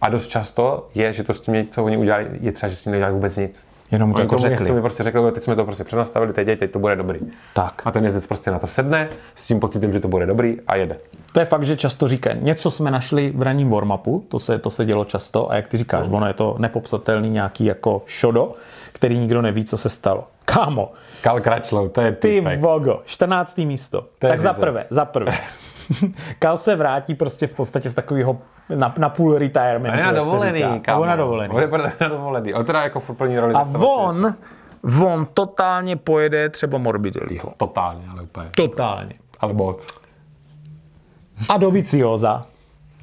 A dost často je, že to s tím, co oni udělali, je třeba, že s tím neudělali vůbec nic. Jenom to Oni jako řekli. mi prostě řekli, "Jo, teď jsme to prostě přenastavili, teď, teď to bude dobrý. Tak. A ten jezdec prostě na to sedne s tím pocitem, že to bude dobrý a jede. To je fakt, že často říkají, něco jsme našli v ranním warm-upu, to se, to se dělo často a jak ty říkáš, ono je to nepopsatelný nějaký jako šodo, který nikdo neví, co se stalo. Kámo, Kal Kračlov, to je ty typek. vogo, 14. místo. To tak za prvé, za prvé. Kal se vrátí prostě v podstatě z takového na, na půl retarementu. A na dovolený, kámo. On na dovolený. On je na dovolený. On teda jako furt plní roli. A on, on totálně pojede třeba Morbidelliho. Totálně, ale úplně. Totálně. Ale moc. a Dovicioza.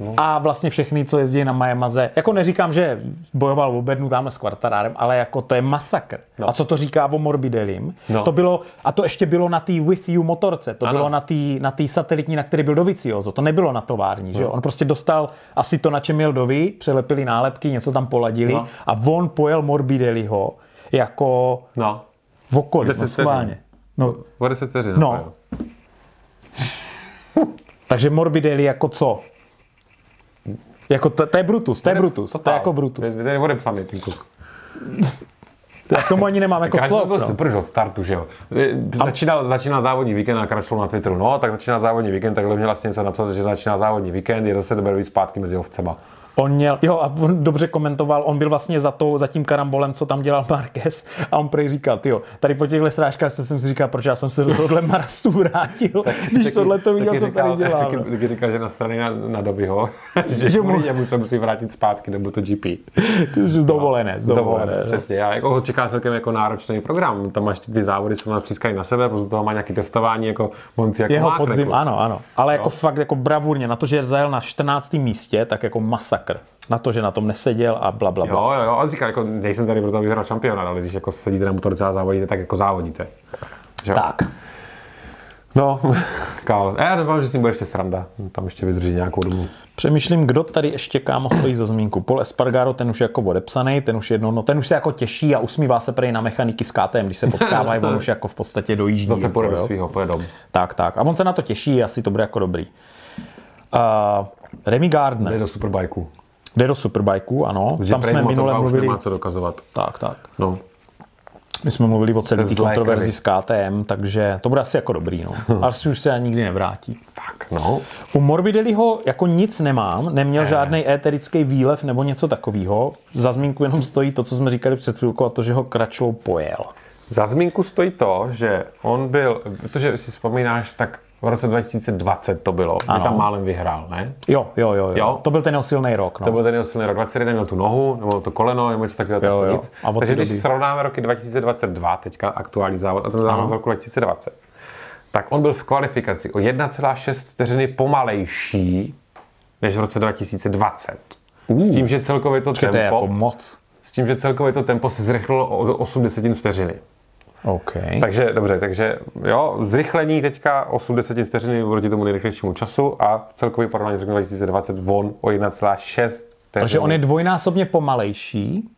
No. A vlastně všechny, co jezdí na Majamaze. Jako neříkám, že bojoval v obednu tamhle s Quartararem, ale jako to je masakr. No. A co to říká o Morbidelim? No. To bylo, a to ještě bylo na té With You motorce. To Ano. bylo na té na tý satelitní, na který byl Doviciozo. To nebylo na tovární. Že? jo? No. On prostě dostal asi to, na čem jel Dovi, přelepili nálepky, něco tam poladili No. a on pojel Morbidelliho jako No. v okolí. No, schválně. No, O 10 vteřin. No. napojil. takže Morbidelli jako co? Jako to, to je Brutus, to je Brutus, to je jako Brutus. To je, odepsaný ten kluk. Já k tomu ani nemám jako Kračlov slov. byl No. super od startu, že jo. Začínal, začínal závodní víkend a Kračlov na Twitteru, no, tak začíná závodní víkend, takhle měl vlastně něco napsat, že začíná závodní víkend, je zase dobré víc zpátky mezi ovcema. On měl, jo, a on dobře komentoval, on byl vlastně za, tou, za tím karambolem, co tam dělal Marquez a on prej říkal, jo, tady po těchto srážkách jsem si říkal, proč já jsem se do tohle marastu vrátil, když tohle to viděl, taky co říkal, tady dělá. Taky, no. taky říkal, že na straně na, na Dobyho, že, Že mu- mu... němu se musí vrátit zpátky do MotoGP. Z dovolené, z dovolené. No. přesně. A jako ho čeká celkem jako náročný program. Tam máš ty, ty závody, co natřískají na sebe, potom toho má nějaký testování, jako on si jako Jeho mákne, podzim, ano, ano. Ale jako fakt jako bravurně, na to, že zajel na 14. místě, tak jako masakr. Na to, že na tom neseděl a bla, bla, bla. Jo, jo, jo, a říká, jako nejsem tady proto, abych vyhrál šampionát, ale když jako sedíte na motorce a závodíte, tak jako závodíte. Že? Tak. No, Kál. Já doufám, že s ním bude ještě sranda. Tam ještě vydrží nějakou dobu. Přemýšlím, kdo tady ještě kámo stojí za zmínku. Paul Espargaro, ten už je jako odepsaný, ten už jedno, no ten už se jako těší a usmívá se prej na mechaniky s KTM, když se potkávají, on už jako v podstatě dojíždí. Zase jako, půjde do jo. svého, půjde dom. Tak, tak. A on se na to těší, asi to bude jako dobrý. Uh, Remy Gardner Jde do Superbikeu. Jde do Superbikeů, ano. Že Tam jsme minule mluvili. nemá co dokazovat. Tak, tak. No. My jsme mluvili o celé té kontroverzi s KTM, takže to bude asi jako dobrý, no. Asi už se nikdy nevrátí. Tak, no. U Morbidelliho jako nic nemám, neměl žádný éterický výlev nebo něco takového. Za zmínku jenom stojí to, co jsme říkali před chvilkou, a to, že ho Kračlou pojel. Za zmínku stojí to, že on byl, protože si vzpomínáš, tak v roce 2020 to bylo, kdy Ano. tam málem vyhrál, ne? Jo, jo, jo, jo. Jo? To byl ten jeho silný rok. No. To byl ten jeho silný rok. 21 měl tu nohu, nebo to koleno, nebo něco takového, Jo, tak jo. nic. A Takže když doby- srovnáme roky 2022, teďka aktuální závod, a ten závod z roku 2020, tak on byl v kvalifikaci o 1,6 vteřiny pomalejší než v roce 2020. S tím, že celkově to To je tempo, jako moc. s tím, že celkově to tempo se zrychlilo o 8 desetin vteřiny. OK. Takže dobře, takže jo, zrychlení teďka 8 desetin vteřiny proti tomu nejrychlejšímu času a celkový porovnání s rokem 2020 von o 1,6 vteřiny. Takže on je dvojnásobně pomalejší.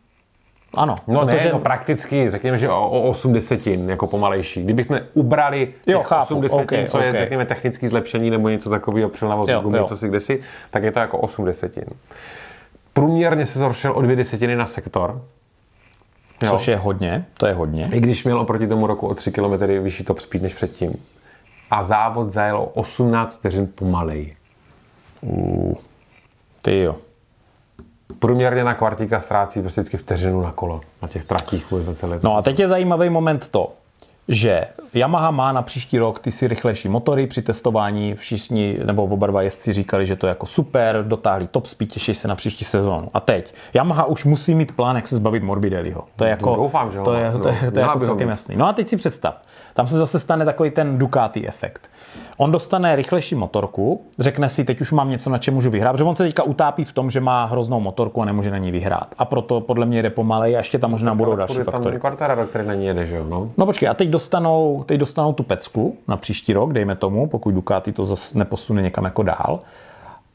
Ano. No protože... ne, no prakticky, řekněme, že o, o 8 desetin jako pomalejší. Kdybychom ubrali těch Jo, chápu, 8 desetin, ok, co je, ok. řekněme, technický zlepšení nebo něco takového při navozu Jo, gumy, co si kdesi, tak je to jako 8 desetin. Průměrně se zhoršil o 2 desetiny na sektor. Jo. Což je hodně, to je hodně. I když měl oproti tomu roku o 3 km vyšší top speed než předtím. A závod zajel o 18 vteřin pomalej. Ty jo. Průměrně na kvartíka ztrácí prostě vždycky vteřinu na kolo. Na těch tratích vůbec za celé. No a teď je zajímavý moment to, že Yamaha má na příští rok ty si rychlejší motory při testování všichni, nebo oba dva jezdci říkali, že to je jako super, dotáhli top speed, těší se na příští sezónu. A teď, Yamaha už musí mít plán, jak se zbavit Morbidelliho. To je jako, doufám, že to je, to je, No, to je jako by ho celkem mít. jasný. No a teď si představ, tam se zase stane takový ten Ducati efekt. On dostane rychlejší motorku, řekne si, teď už mám něco, na čem můžu vyhrát, protože on se teďka utápí v tom, že má hroznou motorku a nemůže na ní vyhrát. A proto podle mě jde pomalej a ještě tam možná budou další faktory. Quartararo, který na ní jede, že jo? No. No počkej, a teď dostanou, teď dostanou tu pecku na příští rok, dejme tomu, pokud Ducati to zase neposune někam jako dál.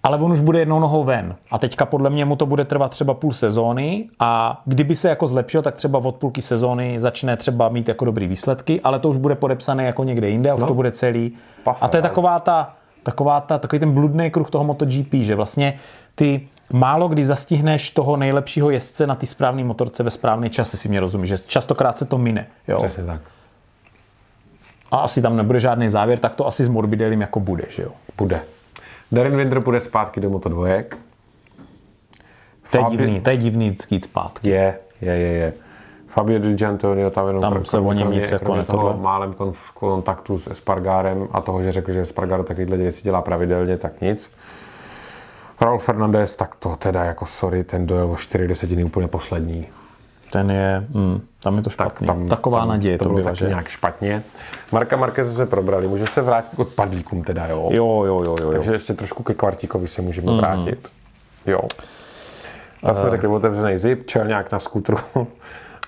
Ale on už bude jednou nohou ven. A teďka podle mě mu to bude trvat třeba půl sezóny a kdyby se jako zlepšil, tak třeba od půlky sezóny začne třeba mít jako dobrý výsledky, ale to už bude podepsané jako někde jinde a už No. to bude celý. Pasa, a to je ale- taková ta, taková ta, takový ten bludný kruh toho MotoGP, že vlastně ty málo kdy zastihneš toho nejlepšího jezdce na ty správné motorce ve správný čase, si mě rozumíš, že častokrát se to mine. Jo? Přesně tak. a asi tam nebude žádný závěr, tak to asi s Morbidelim jako bude, že jo. Bude. Darren Winder půjde zpátky do Moto dvojek. To je Fabi- divný, to je divný jít zpátky. Je, je, je, je. Fabio Di Giantonio tam jenom Tam kro- se o něm kromě, nic jako kromě toho málem konf- kontaktu s Espargarem a toho, že řekl, že Espargar takovýhle věci dělá pravidelně, tak nic. Raul Fernandez, tak to teda jako sorry, ten dojel o 4 desetiny úplně poslední. Ten je, mm, tam je to špatný. tam, Taková tam, naděje to, to, bylo byla, taky že? nějak špatně. Marka Marquez jsme probrali, můžeme se vrátit k odpadlíkům teda, jo? Jo, jo, jo, jo. jo. Takže ještě trošku ke kvartíkovi se můžeme Mhm. vrátit. Jo. Tam Eh. jsme řekli otevřený zip, čelňák na skutru.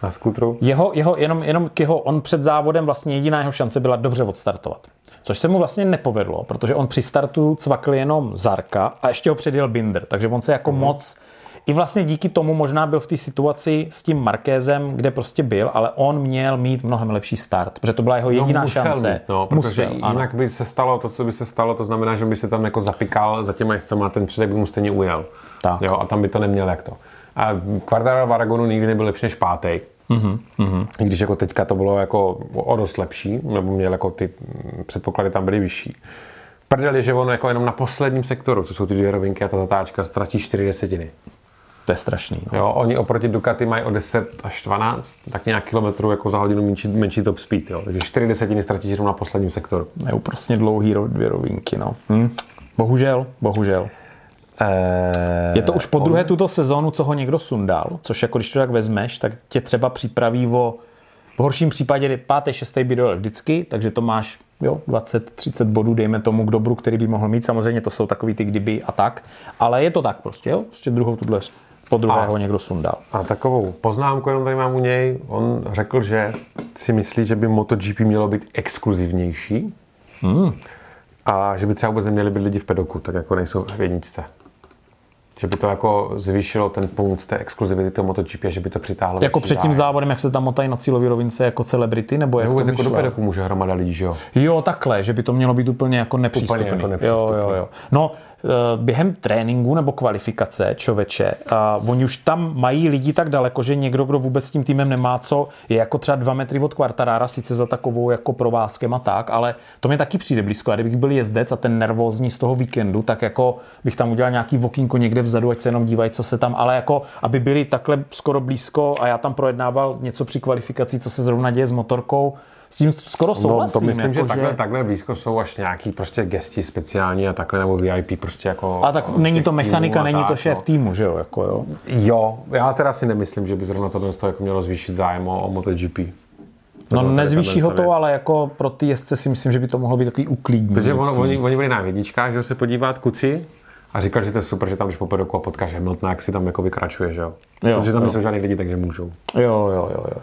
na skutru. Jeho, jeho, jenom, jenom k jeho, on před závodem vlastně jediná jeho šance byla dobře odstartovat. Což se mu vlastně nepovedlo, protože on při startu cvakl jenom Zarka a ještě ho předjel Binder, takže on se jako moc i vlastně díky tomu možná byl v té situaci s tím Markézem, kde prostě byl, ale on měl mít mnohem lepší start, protože to byla jeho jediná no, musel šance. Mít, no, protože musel, ano. jinak by se stalo to, co by se stalo, to znamená, že by se tam jako zapikal za těma jezdcema a ten předek by mu stejně ujel. Tak. Jo, a tam by to neměl jak to. A Quartararo v Aragonu nikdy nebyl lepší než pátý. Mhm, Mm-hmm. I když jako teďka to bylo jako o dost lepší, nebo měl jako ty předpoklady tam byly vyšší. Prdel je, že on jako jenom na posledním sektoru, co jsou ty dvě rovinky a ta zatáčka, ztratí 4 desetiny. To je strašný. No. Jo, oni oproti Ducati mají o 10 až 12, tak nějak kilometrů jako za hodinu menší, menší top speed. Jo. Takže 4 desetiny ztratíš jenom na posledním sektoru. Neúprostně dlouhý ro- dvě rovinky. No. Hm. Bohužel, bohužel. Eee, Je to už po druhé tuto sezónu, co ho někdo sundal, což jako když to tak vezmeš, tak tě třeba připraví o v horším případě pátý, šestý by dojel vždycky, takže to máš jo, 20-30 bodů, dejme tomu k dobru, který by mohl mít. Samozřejmě to jsou takový ty kdyby a tak, ale je to tak prostě, jo? Prostě druhou tuhle po druhé A- ho někdo sundal. A takovou poznámku jenom tady mám u něj. On řekl, že si myslí, že by MotoGP mělo být exkluzivnější. Hmm. A že by třeba vůbec neměli být lidi v pedoku, tak jako nejsou v jedničce. Že by to jako zvýšilo ten punkt té exkluzivity toho MotoGP, že by to přitáhlo. Jako před tím závodem, jak se tam motají na cílový rovince jako celebrity, nebo jak Nebo vůbec to jako do pedoku může hromada lidí, že jo? Jo, takhle, že by to mělo být úplně jako nepřístupný. jako Jo, nepřístupný. jo, jo. No, eh, během tréninku nebo kvalifikace, čověče, a oni už tam mají lidi tak daleko, že někdo, kdo vůbec s tím týmem nemá co, je jako třeba dva metry od Quartarara, sice za takovou jako provázkem a tak, ale to mi taky přijde blízko. A kdybych byl jezdec a ten nervózní z toho víkendu, tak jako bych tam udělal nějaký vokínko někde vzadu, ať se jenom dívají, co se tam, ale jako, aby byli takhle skoro blízko a já tam projednával něco při kvalifikaci, co se zrovna děje s motorkou, s tím skoro No, souhlasím. to myslím, že jako, takhle, takhle blízko jsou až nějaký prostě gesti speciální a takhle nebo VIP prostě jako... A tak není to mechanika, není to tak, šéf no. týmu, že jo? Jako jo. Jo, já teda si nemyslím, že by zrovna tohle to jako mělo zvýšit zájem o, o MotoGP. No nezvýší ho to, věc. ale jako pro ty jezdce si myslím, že by to mohlo být takový uklidní. Protože ono, oni, oni byli na jedničkách, že jo, se podívat kuci a říkal, že to je super, že tam jdeš po pedoku a potkáš Hamiltona, jak si tam jako vykračuje, že jo. Jo, Protože tam jo. nejsou žádný lidi, takže můžou. Jo, jo, jo, jo.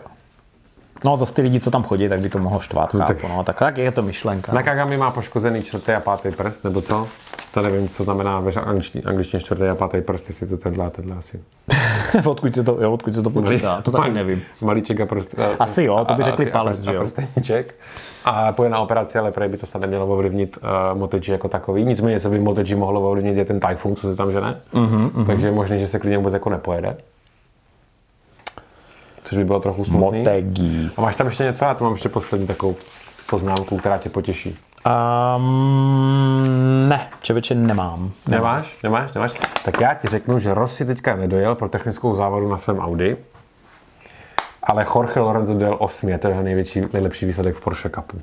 No za ty lidi, co tam chodí, tak by to mohlo štvát, No, tak- tak, no, tak, tak je to myšlenka. no. Nakagami má poškozený čtvrtý a pátý prst, nebo co? To nevím, co znamená ve angličtině, angličtině čtvrtý a pátý prst, jestli to tenhle a tenhle asi. odkud, se to, jo, odkud se to počítá, to taky nevím. Malíček a prst. Asi jo, to by řekli a palec, že jo? A prsteníček. A pojde na operaci, ale prej by to snad nemělo ovlivnit uh, MotoG jako takový. Nicméně, co by MotoG mohlo ovlivnit, je ten Typhoon, co se tam žene. Mhm, Uh-huh, Takže je možné, že se klidně vůbec jako nepojede. Což by bylo trochu smutný. Motegi. A máš tam ještě něco? Já tu mám ještě poslední takovou poznámku, která tě potěší. Um, ne, čeveče nemám. Nemáš? Nemáš? Nemáš? Tak já ti řeknu, že Rossi teďka nedojel pro technickou závodu na svém Audi, ale Jorge Lorenzo dojel 8, to je jeho největší, nejlepší výsledek v Porsche Cupu.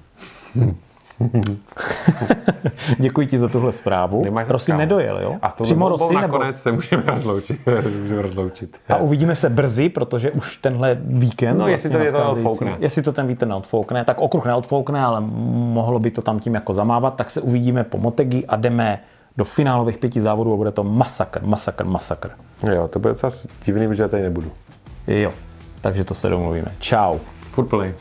Děkuji ti za tuhle zprávu. Nemáš Rossi kámo. nedojel, jo? A s Přímo Rossi nebo... nakonec se můžeme rozloučit. můžeme rozloučit. A uvidíme se brzy, protože už tenhle víkend. No, jestli to je to neodfoukne. Jestli to ten vítr neodfoukne, tak okruh neodfoukne, ale mohlo by to tam tím jako zamávat, tak se uvidíme po Motegi a jdeme do finálových pěti závodů a bude to masakr, masakr, masakr. Jo, to bude docela divný, protože já tady nebudu. Jo, takže to se domluvíme. Čau. Furt plnej.